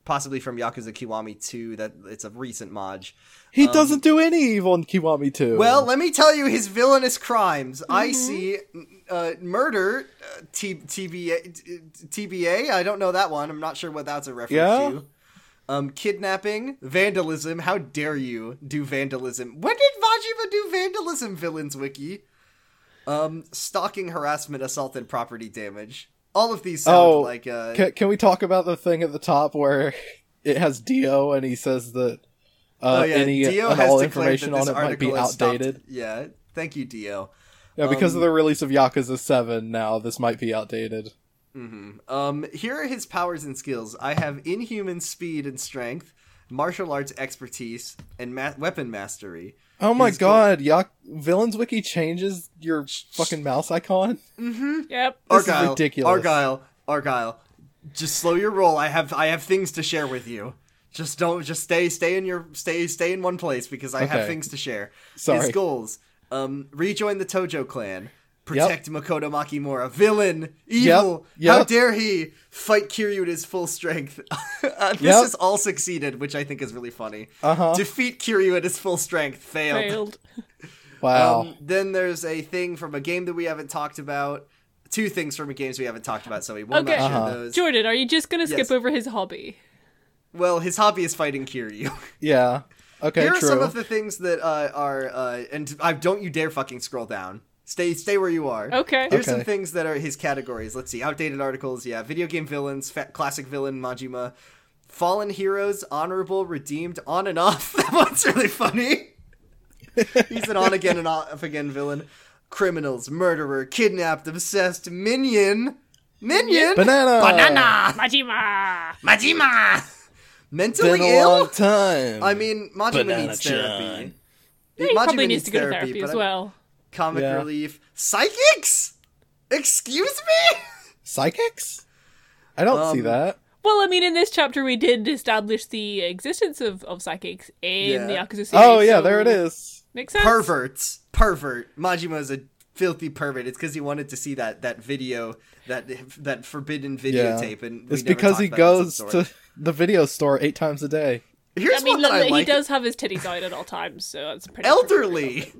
possibly from Yakuza Kiwami 2. That it's a recent mod. He Um, doesn't do any evil in Kiwami 2. Well, let me tell you his villainous crimes. I Mm-hmm. see uh, murder, uh, T- TBA, t- TBA. I don't know that one. I'm not sure what that's a reference Yeah? to. Um, kidnapping, vandalism. How dare you do vandalism? When did Majima do vandalism? Villains wiki. Um, stalking, harassment, assault, and property damage. All of these sound Oh, like uh, can, can we talk about the thing at the top where it has Dio and he says that uh, oh yeah, any Dio and has all information on it might be outdated? Yeah, thank you, Dio. Yeah, because Um, of the release of Yakuza 7 now, this might be outdated. Um, here are his powers and skills. I have inhuman speed and strength, martial arts expertise, and ma- weapon mastery. Oh my His go- god, Yak- Villains Wiki changes your fucking mouse icon? Mm-hmm. Yep. This is Argyle, ridiculous. Argyle, Argyle, just slow your roll. I have I have things to share with you. Just don't just stay stay in your stay stay in one place because I have things to share. Sorry. His goals: um, rejoin the Tojo clan. Protect Makoto Makimura. Villain. Evil. Yep, How dare he fight Kiryu at his full strength. uh, this Yep. has all succeeded, which I think is really funny. Uh-huh. Defeat Kiryu at his full strength. Failed. Failed. Wow. Um, then there's a thing from a game that we haven't talked about. Two things from a games we haven't talked about, so we will Okay. not share Uh-huh. those. Jordan, are you just gonna skip Yes. over his hobby? Well, his hobby is fighting Kiryu. yeah. Okay, Here are true. some of the things that uh, are, uh, and I don't you dare fucking scroll down. Stay stay where you are. Okay. Here's some things that are his categories. Let's see. Outdated articles. Yeah. Video game villains. Fa- classic villain Majima. Fallen heroes. Honorable. Redeemed. On and off. that one's really funny. He's an on again and off again villain. Criminals. Murderer. Kidnapped. Obsessed. Minion. Minion. Banana. Banana. Majima. Majima. Mentally Been a ill. long time. I mean, Majima Banana needs Chan. therapy. Yeah, he Majima probably needs to go to therapy but as I'm- well. Comic Yeah. relief. Psychics? Excuse me? psychics. I don't see Um, that. Well, I mean, in this chapter, we did establish the existence of, of psychics in the Yeah. Yakuza series. Oh yeah, so there it is. Makes sense. Perverts. Pervert. Majima is a filthy pervert. It's because he wanted to see that that video, that that forbidden Yeah, videotape, and we it's never because he goes to the video store eight times a day. Here's I mean, one that I he like. does have his titties out at all times, so that's pretty Elderly.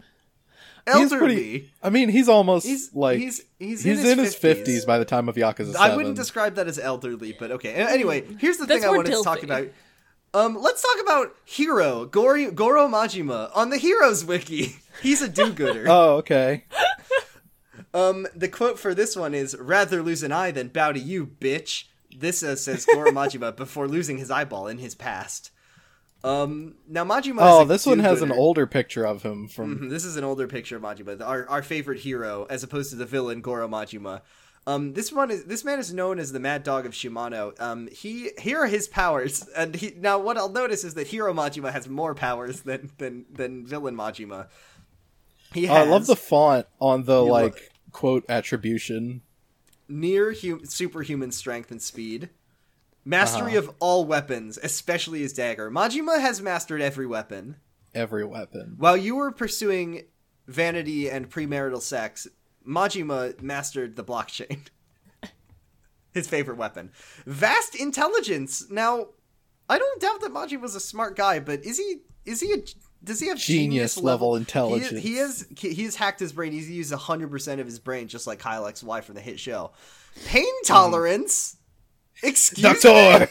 He's Elderly. pretty. I mean, he's almost He's like he's he's, he's in his fifties by the time of Yakuza. 7. I wouldn't describe that as elderly, but okay. Anyway, here's the That's thing I more wanted to talk about. Um, let's talk about Hero Goro, Goro Majima on the Heroes Wiki. He's a do-gooder. Oh okay. Um, the quote for this one is "Rather lose an eye than bow to you, bitch." This uh, says Goro Majima before losing his eyeball in his past. Um, now Majima. Oh, this one has an older picture of him from. Mhm, This is an older picture of Majima, our our favorite hero, as opposed to the villain Goro Majima. Um, this one is this man is known as the Mad Dog of Shimano. Um, he here are his powers, and he now what I'll notice is that Hero Majima has more powers than than than villain Majima. He Oh, I love the font on the like quote attribution. near hum- superhuman strength and speed, mastery Uh-huh. of all weapons, especially his dagger. Majima has mastered every weapon. Every weapon. While you were pursuing vanity and premarital sex, Majima mastered the blockchain. His favorite weapon. Vast intelligence. Now, I don't doubt that Majima was a smart guy, but is he? Is he a? Does he have Genius genius, level He, intelligence. he is. He has hacked his brain. He's used hundred percent of his brain, just like Kyle XY from the hit show. Pain tolerance. Excuse me. Doctor,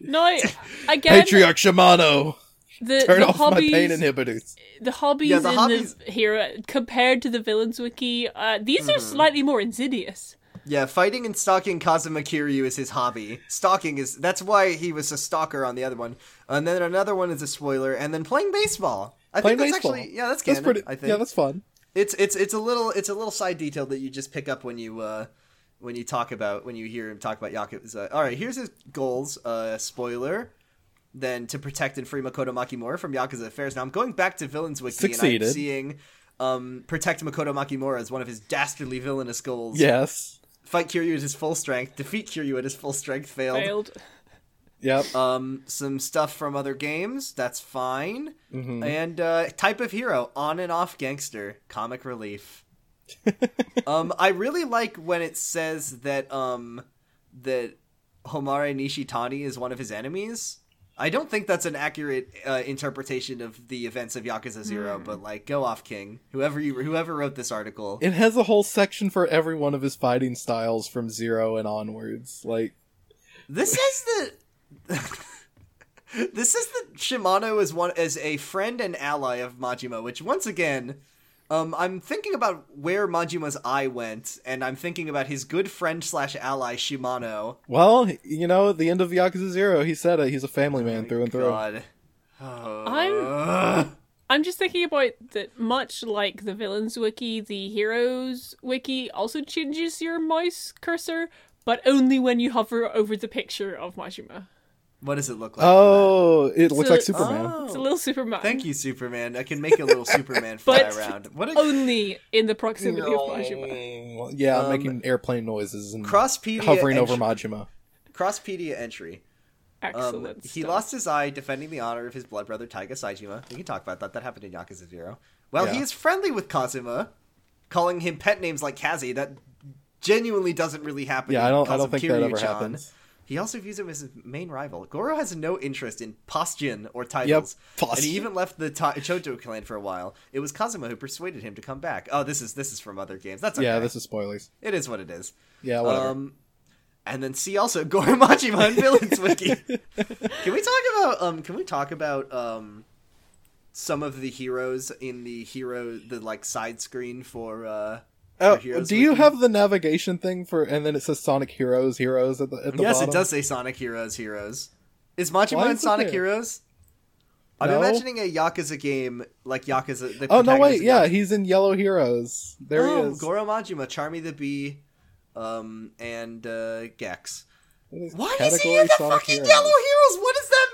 No, I- again, Patriarch Shimano, the, turn the off hobbies, my pain inhibitors. the hobbies Yeah, the in hobbies- the hero compared to the villains wiki, uh, these are slightly more insidious. Yeah, fighting and stalking Kazuma Kiryu is his hobby. Stalking is that's why he was a stalker on the other one. And then another one is a spoiler, and then playing baseball. I Playing think that's baseball. actually yeah, that's That's pretty. I think Yeah, that's fun. it's it's it's a little it's a little side detail that you just pick up when you uh when you talk about when you hear him talk about Yakuza. All right, here's his goals. Uh, spoiler. Then to protect and free Makoto Makimura from Yakuza affairs. Now I'm going back to Villains Wiki and I'm seeing um, protect Makoto Makimura as one of his dastardly villainous goals. Yes. Fight Kiryu at his full strength. Defeat Kiryu at his full strength. Failed. Failed. Yep. Um, some stuff from other games. That's fine. Mm-hmm. And uh, type of hero: on and off gangster. Comic relief. um, I really like when it says that um that Homare Nishitani is one of his enemies. I don't think that's an accurate uh, interpretation of the events of Yakuza Zero, but like, go off, King. Whoever you, whoever wrote this article, It has a whole section for every one of his fighting styles from zero and onwards. Like, This is the. this is that Shimano is one as a friend and ally of Majima, which once again, um, I'm thinking about where Majima's eye went, and I'm thinking about his good friend slash ally Shimano. well, you know, at the end of Yakuza Zero, he said it. He's a family man through and through. God. I'm I'm just thinking about that much like the villains wiki, the heroes wiki also changes your mouse cursor, but only when you hover over the picture of Majima. What does it look like? Oh, it looks So- like Superman. Oh. It's a little Superman. Thank you, Superman. I can make a little Superman fly But around. What a Only in the proximity of Majima. Yeah, Um, making airplane noises and Crosspedia hovering over entry- Majima. Crosspedia entry. Um, Excellent. he lost his eye defending the honor of his blood brother Taiga Saijima. We can talk about that. That happened in Yakuza Zero. Well, he is friendly with Kazuma, calling him pet names like Kazi. That genuinely doesn't really happen. Yeah, in I don't. I don't think that ever Kiryu-chan. happens. He also views him as his main rival. Goro has no interest in Postjin or titles. Postjin. And he even left the ta- Choto clan for a while. It was Kazuma who persuaded him to come back. Oh, this is this is from other games. That's okay. Yeah, this is spoilers. It is what it is. Yeah, whatever. Um, and then see also Goro Majima and Villains Wiki. can we talk about um? Can we talk about um? some of the heroes in the hero the like side screen for uh Oh, Heroes do you Wiki. have the navigation thing for? And then it says Sonic Heroes, Heroes at the at the yes, bottom? it does say Sonic Heroes Heroes. Is Majima Why in Sonic? Heroes? I'm No. imagining a Yakuza game like Yakuza. The Oh no, wait, yeah, he's in Yellow Heroes. There oh, he is. Goro Majima, Charmy the Bee, um, and uh, Gex. Is Why is he in the Sonic fucking Heroes? Yellow Heroes? What does that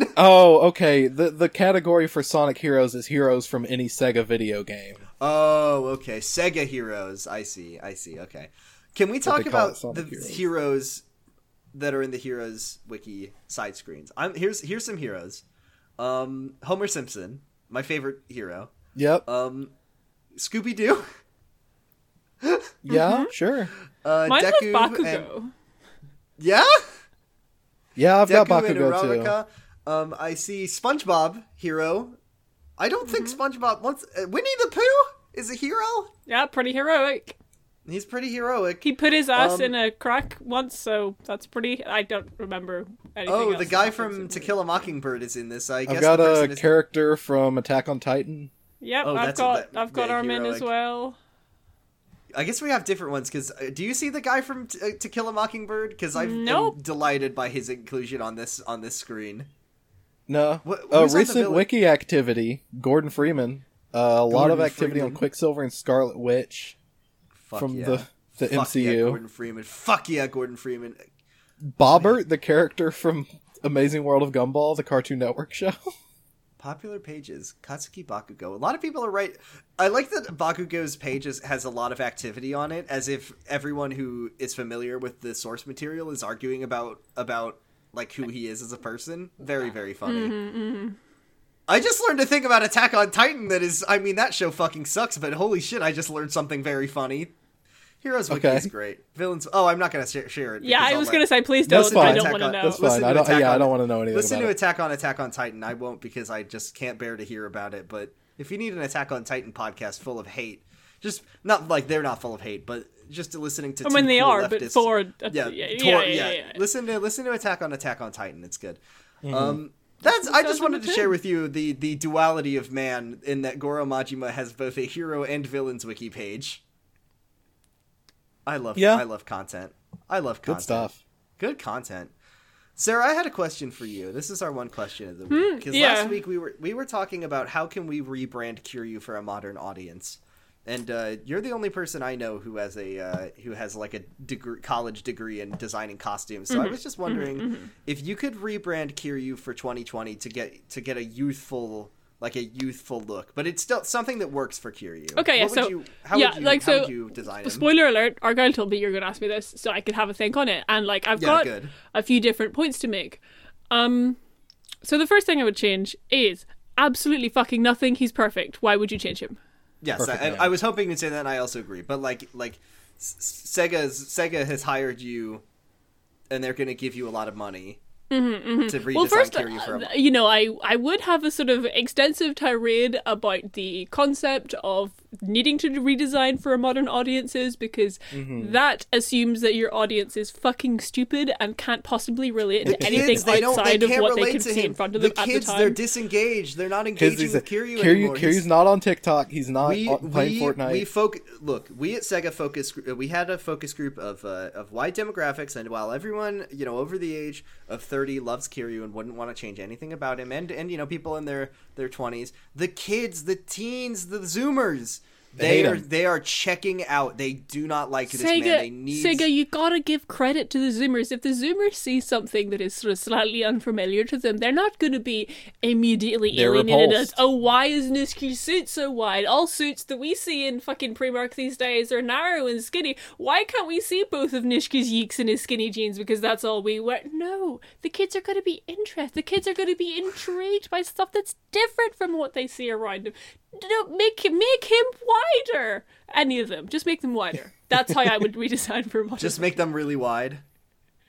mean? Oh, okay. The the category for Sonic Heroes is heroes from any Sega video game. Oh, okay. Sega Heroes. I see. I see. Okay. Can we talk they call it about the Heroes. heroes. that are in the Heroes wiki side screens? I'm here's here's some heroes. Um, Homer Simpson, my favorite hero. Yep. Um, Scooby Doo. yeah, sure. Uh, Mine Deku was and- Bakugo. yeah. Yeah, I've got Deku and Bakugo too. Um, I see SpongeBob hero. I don't think Mm-hmm. SpongeBob wants uh, Winnie the Pooh is a hero. Yeah, pretty heroic. He's pretty heroic. He put his ass Um, in a crack once, so that's pretty. I don't remember anything. Oh, else the guy from in To. Kill a Mockingbird is in this. I guess I've got a person is- character from Attack on Titan. Yep, Oh, I've got that- I've got yeah, Armin as well. I guess we have different ones because uh, do you see the guy from T- uh, To Kill a Mockingbird? Because I'm Nope. delighted by his inclusion on this on this screen. No. What- the recent wiki activity. Gordon Freeman. Uh, a lot of activity on Quicksilver and Scarlet Witch Fuck from yeah. the the Fuck MCU. Yeah, Gordon Freeman. Fuck yeah, Gordon Freeman. Bobert, the character from Amazing World of Gumball, the Cartoon Network show. Popular pages, Katsuki Bakugo. A lot of people are right. I like that Bakugo's pages has a lot of activity on it, as if everyone who is familiar with the source material is arguing about about like who he is as a person. Very very funny. Mm-hmm, I just learned to think about Attack on Titan. That is, I mean, that show fucking sucks, but holy shit, I just learned something very funny. Heroes Wiki Okay. is great. Villains. Oh, I'm not gonna share, share it. Yeah, I was let- gonna say please don't. I fine. don't want to know. That's Listen fine. to I don't, Attack yeah, I on- don't want to know anything Listen about to it. Attack on Attack on Titan. I won't because I just can't bear to hear about it. But if you need an Attack on Titan podcast full of hate, just not like they're not full of hate, but just listening to. I mean, they cool are, but leftists- for yeah, yeah, tor- yeah, yeah, yeah, yeah. Listen to listen to Attack on Attack on Titan. It's good. Mm-hmm. Um, that's. I just wanted to share with you the the duality of man in that Goro Majima has both a hero and villains wiki page. I love. Yeah. I love content. I love content. Good stuff. Good content. Sarah, I had a question for you. This is our one question of the week. Because yeah. last week we were we were talking about how can we rebrand Kiryu for a modern audience, and uh, you're the only person I know who has a uh, who has like a degree, college degree in designing costumes. So I was just wondering if you could rebrand Kiryu for 2020 to get to get a youthful like a youthful look, but it's still something that works for Kiryu. Okay, yeah, What would so- you, how yeah, would you, like, how so- would you design him? Spoiler alert: Argyle told me you're going to ask me this, so I could have a think on it. And like, I've Yeah, got good. a few different points to make. Um, so the first thing I would change is absolutely fucking nothing. He's perfect. Why would you change him? Yes, I. I was hoping to say that. and I also agree, but like like Sega's Sega has hired you, and they're going to give you a lot of money to redesign Mm-hmm, Well, first, Kiryu for uh, you know, I I would have a sort of extensive tirade about the concept of needing to redesign for modern audiences because Mm-hmm. that assumes that your audience is fucking stupid and can't possibly relate to The anything they don't, they outside of what they relate can see him. in front of the them kids, at the time. they're disengaged. They're not Because engaging he's with a, Kiryu, Kiryu, anymore. Kiryu's He's- not on TikTok. He's not we on, playing we Fortnite. we foc- look we at Sega focus gr- we had a focus group of uh, of wide demographics and while everyone you know over the age of 30 loves Kiryu and wouldn't want to change anything about him. And and you know people in their their 20s the kids the teens the zoomers They they are him. they are checking out they do not like this Sega, man they need Sega, you gotta give credit to the Zoomers. If the Zoomers see something that is sort of slightly unfamiliar to them, they're not gonna be immediately They're alienated as, oh, why is Niski's suit so wide? All suits that we see in fucking Primark these days are narrow and skinny. Why can't we see both of Nishki's yeeks in his skinny jeans because that's all we wear? No, the kids are gonna be interested. The kids are gonna be intrigued by stuff that's different from what they see around them. Don't make him make him wider. Any of them, just make them wider. That's how I would redesign for modern. just make them really wide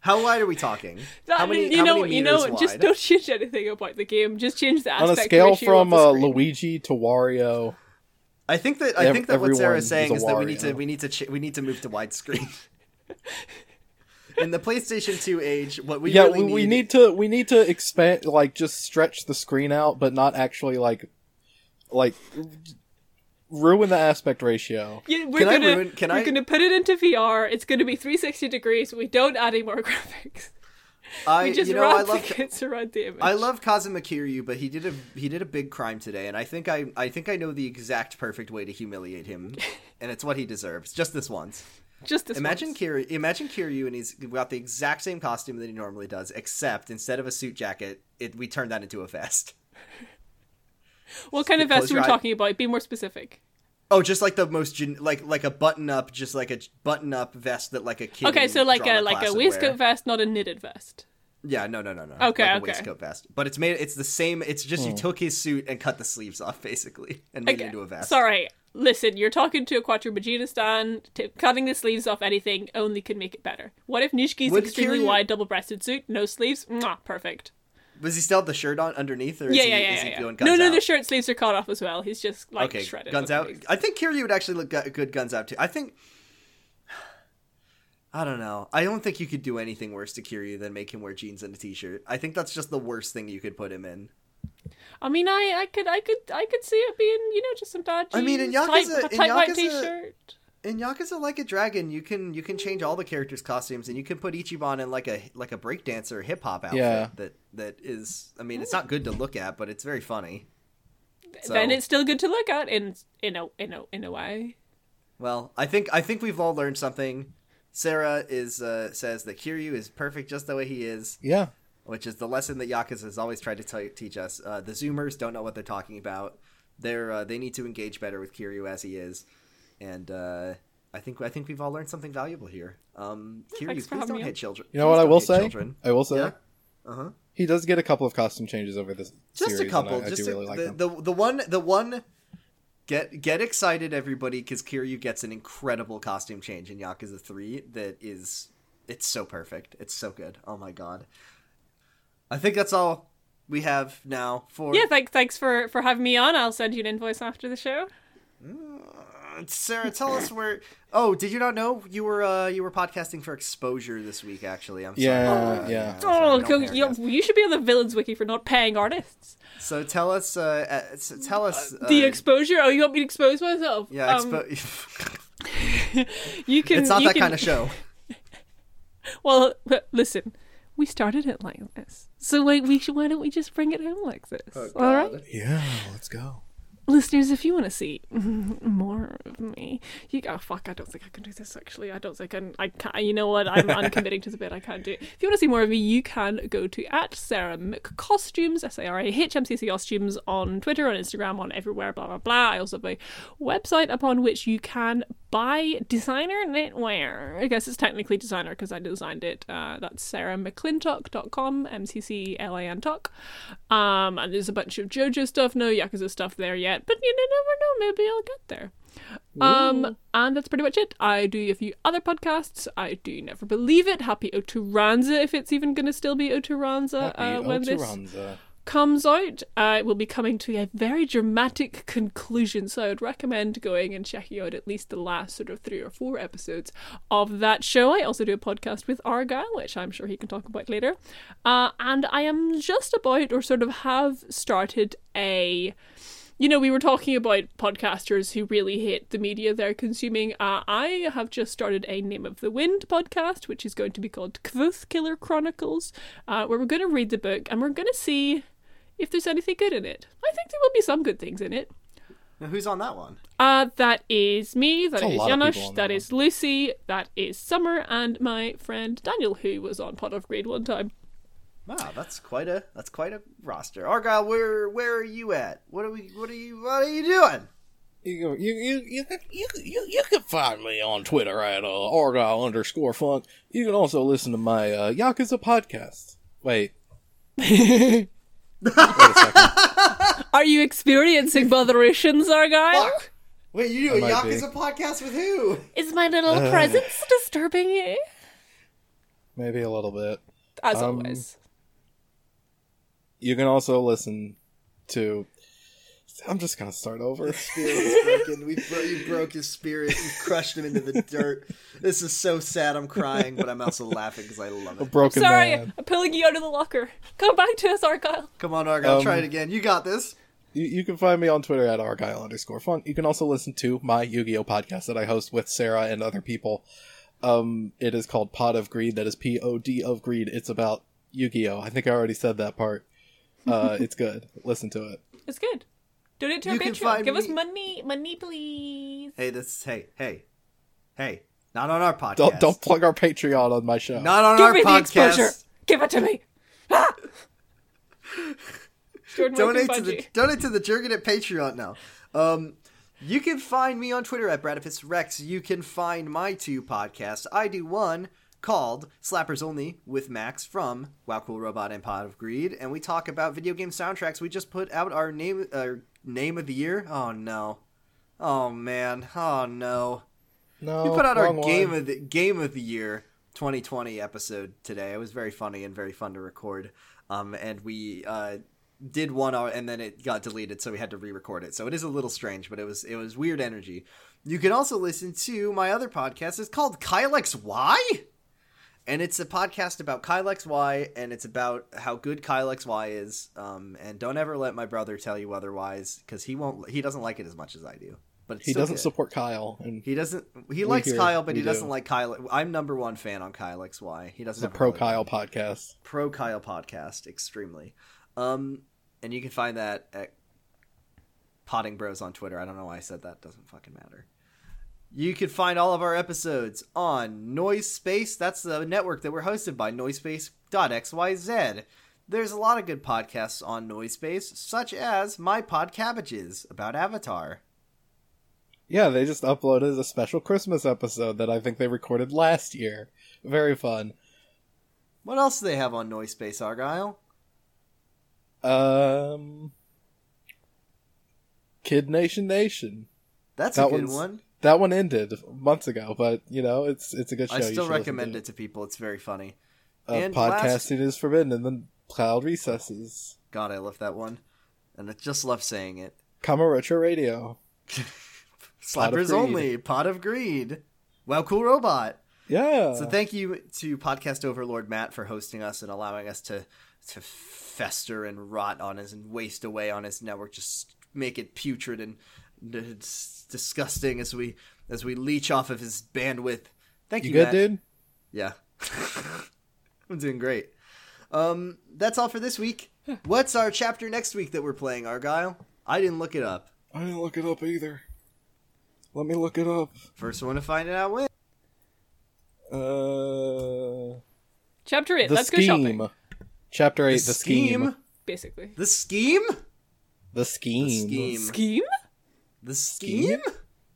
how wide are we talking That, how many you how know, many you know, wide just don't change anything about the game. Just change the aspect. on a scale ratio from uh. Luigi to Wario. I think that I think that what everyone Sarah's is saying a is that we need to we need to ch- we need to move to widescreen. In the PlayStation 2 age, what we yeah, really we, need, we need to we need to expand like just stretch the screen out, but not actually like like ruin the aspect ratio. Yeah, we're Can I gonna ruin- can we're I- gonna put it into VR. It's gonna be 360 degrees. We don't add any more graphics. I We just you know I wrap love tickets around the image. I love Kazuma Kiryu, but he did a he did a big crime today, and I think I I think I know the exact perfect way to humiliate him, and it's what he deserves. Just this once. just this. Imagine once. Kiryu. Imagine Kiryu, and he's got the exact same costume that he normally does, except instead of a suit jacket, it we turn that into a vest. what kind of vest are we eye- talking about? Be more specific. Oh, just like the most gen- like like a button up, just like a button up vest that like a kid. Okay, so like a like a waistcoat wear. vest, not a knitted vest. Yeah, no, no, no, no. Okay, like a okay. waistcoat vest, but it's made. It's the same. It's just you hmm. took his suit and cut the sleeves off, basically, and made it into a vest. Sorry. Listen, you're talking to a Quattro Bajeena. T- cutting the sleeves off anything only can make it better. What if Nishki's Would extremely Kiryu- wide double-breasted suit, no sleeves? Mwah, perfect. Was he still have the shirt on underneath, or is Yeah, he, yeah, is yeah, he yeah. doing No, guns no, out? the shirt sleeves are cut off as well. He's just like okay, shredded. guns out. I think Kiryu would actually look good guns out too. I think. I don't know. I don't think you could do anything worse to Kiryu than make him wear jeans and a t-shirt. I think that's just the worst thing you could put him in. I mean, I, I could, I could, I could see it being, you know, just some dad I mean, in Yakuza- tight, in tight white Yakuza- t-shirt. In Yakuza Like a Dragon, you can you can change all the characters' costumes, and you can put Ichiban in like a like a breakdancer hip hop outfit. Yeah. That that is. I mean, it's not good to look at, but it's very funny. So- Then it's still good to look at in in a in a in a way. Well, I think I think we've all learned something. Sarah is uh, says that Kiryu is perfect just the way he is, Yeah. which is the lesson that Yakuza has always tried to t- teach us. Uh, the Zoomers don't know what they're talking about. They're uh, they need to engage better with Kiryu as he is, and uh, I think I think we've all learned something valuable here. Um, Kiryu, thanks please don't me on. hit children. You know Please what I will say? Children. I will say Yeah. Uh huh. he does get a couple of costume changes over this Just series. a couple. I, I just do a- really like the, them. the the one the one. Get get excited, everybody, because Kiryu gets an incredible costume change in Yakuza Three. That is, it's so perfect. It's so good. Oh my god. I think that's all we have now for Yeah, Thanks, thanks for for having me on. I'll send you an invoice after the show. Uh, Sarah, tell us where. Oh, did you not know you were uh, you were podcasting for Exposure this week? Actually, I'm sorry. Yeah, yeah. I'm sorry, Oh, don't go- pay our you, you should be on the villains wiki for not paying artists. So tell us. Uh, uh, so tell us. Uh, The exposure. Oh, you want me to expose myself? yeah. Um, Expo- you can. it's not you that can- kind of show. Well, listen, we started it like this, so like we should. Why don't we just bring it home like this? Oh, All right, yeah, let's go. Listeners, if you want to see more of me, you go. Oh, fuck, I don't think I can do this. Actually, I don't think I can. I can't. You know what? I'm uncommitting to the bit. I can't do it. If you want to see more of me, you can go to at Sarah McCostumes, S A R A H M C C Costumes on Twitter, on Instagram, on everywhere. Blah blah blah. I also have a website upon which you can buy designer knitwear. I guess it's technically designer because I designed it. Uh, that's sarahmcclintock.com, M C C L A N talk. Um, and there's a bunch of JoJo stuff, no Yakuza stuff there yet, but you never know, maybe I'll get there. Um, and that's pretty much it. I do a few other podcasts. I do Never Believe It, Happy Oturanza, if it's even going to still be Oturanza uh, when this Oturanza. Comes out. Uh, it will be coming to a very dramatic conclusion, so I would recommend going and checking out at least the last sort of three or four episodes of that show. I also do a podcast with Argyle, which I'm sure he can talk about later. Uh, and I am just about, or sort of have started a you know, we were talking about podcasters who really hate the media they're consuming. Uh, I have just started a Name of the Wind podcast, which is going to be called Kvothe Killer Chronicles, uh, where we're going to read the book and we're going to see if there's anything good in it. I think there will be some good things in it. Now, who's on that one? Uh, that is me, that There's a is lot of people Janusz, on that that is Lucy, that is Summer, and my friend Daniel, who was on Pod of Greed one time. Wow, that's quite a that's quite a roster. Argyle, where where are you at? What are we? What are you? What are you doing? You, you, you, you, you, you, you can find me on Twitter at uh, Argyle underscore funk. You can also listen to my uh, Yakuza podcast. Wait. Wait a second. Are you experiencing botherations, Argyle? Wait, you do a might be. Yakuza podcast with who? Is my little Uh. presence disturbing you? Maybe a little bit. As Um, always. You can also listen to. I'm just gonna start over. Spirit is broken. We bro- you broke his spirit. You crushed him into the dirt. This is so sad. I'm crying, but I'm also laughing because I love it. A it. broken Sorry, man. I'm pulling you out of the locker. Come back to us, Argyle. Come on, Argyle, Um, try it again. You got this. You, you can find me on Twitter at argyle underscore funk. You can also listen to my Yu-Gi-Oh podcast that I host with Sarah and other people. Um, it is called Pod of Greed. That is P O D of Greed. It's about Yu-Gi-Oh. I think I already said that part. Uh, it's good. Listen to it. It's good. Donate to our You can Patreon. find Give us money, money, please. Hey, this. Hey, hey, hey. Not on our podcast. Don't don't plug our Patreon on my show. Not on Give our me the exposure. Give it to me. Ah! Donate to the Bungie. donate to the Jerkin at Patreon now. Um, you can find me on Twitter at Bradipus Rex. You can find my two podcasts. I do one called Slappers Only with Max from Wow Cool Robot and Pod of Greed, and we talk about video game soundtracks. We just put out our name our name of the year. Oh no. Oh man. Oh no. no. We put out our wrong one. game of the game of the year 2020 episode today. It was very funny and very fun to record. Um, and we uh, did one hour and then it got deleted, so we had to re-record it. So it is a little strange, but it was it was weird energy. You can also listen to my other podcast. It's called Kyle XY. And it's a podcast about Kyle Y, and it's about how good Kyle Y is. Um, and don't ever let my brother tell you otherwise, because he won't. He doesn't like it as much as I do. But it's He doesn't good. support Kyle, and He doesn't. He likes hear- Kyle, but he we doesn't like Kyle. I'm number one fan on Kyle Y. He doesn't. pro Kyle podcast. pro Kyle podcast, extremely. Um, and you can find that at Potting Bros on Twitter. I don't know why I said that. Doesn't fucking matter. You can find all of our episodes on Noise Space. That's the network that we're hosted by, noisepace.xyz. There's a lot of good podcasts on Noise Space, such as My Pod Cabbages about Avatar. Yeah, they just uploaded a special Christmas episode that I think they recorded last year. Very fun. What else do they have on Noise Space, Argyle? Um, Kid Nation Nation. That's That a good one. That one ended months ago, but you know it's it's a good show. I still recommend to it to people. It's very funny. Uh, And podcasting is forbidden in the cloud recesses. God, I love that one. And I just love saying it. Kamurocho Radio. Pot of Slappers only, pod of greed. Wow, cool robot. Yeah. So thank you to podcast overlord Matt for hosting us and allowing us to to fester and rot on his and waste away on his network, just make it putrid and d- dis- disgusting as we as we leech off of his bandwidth. Thank you, you good, Matt. dude? Yeah. I'm doing great. Um, that's all for this week. What's our chapter next week that we're playing, Argyle? I didn't look it up. I didn't look it up either. Let me look it up. First one to find it out wins. Uh, Chapter 8. Let's go shopping. Chapter eight. The, scheme. Basically. The scheme? The scheme. The scheme. Scheme? The scheme?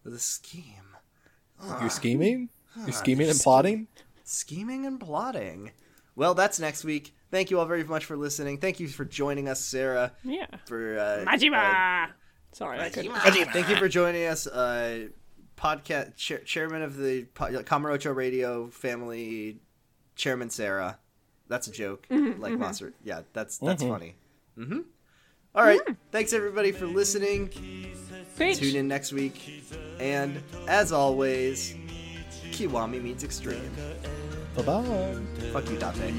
The scheme. You're scheming. You're scheming and scheme. plotting. Scheming and plotting. Well, that's next week. Thank you all very much for listening. Thank you for joining us, Sarah. Yeah. For uh, Majima! Sorry, I couldn't. Thank you for joining us, uh, podcast chair, chairman of the po- Kamurocho Radio family, Chairman Sarah. That's a joke, like monster. Yeah, that's that's Mhm. funny. Mm-hmm. All right, thanks everybody for listening. Preach. Tune in next week, and as always, Kiwami means extreme. Bye bye. Fuck you, Date.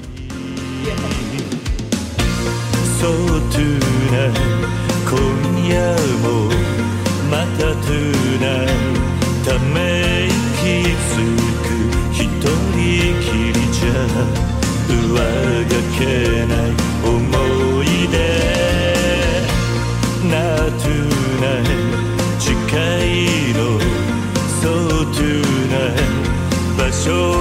そうトゥーナ今夜もまたトゥーナため息つく一人きりじゃ上がけない show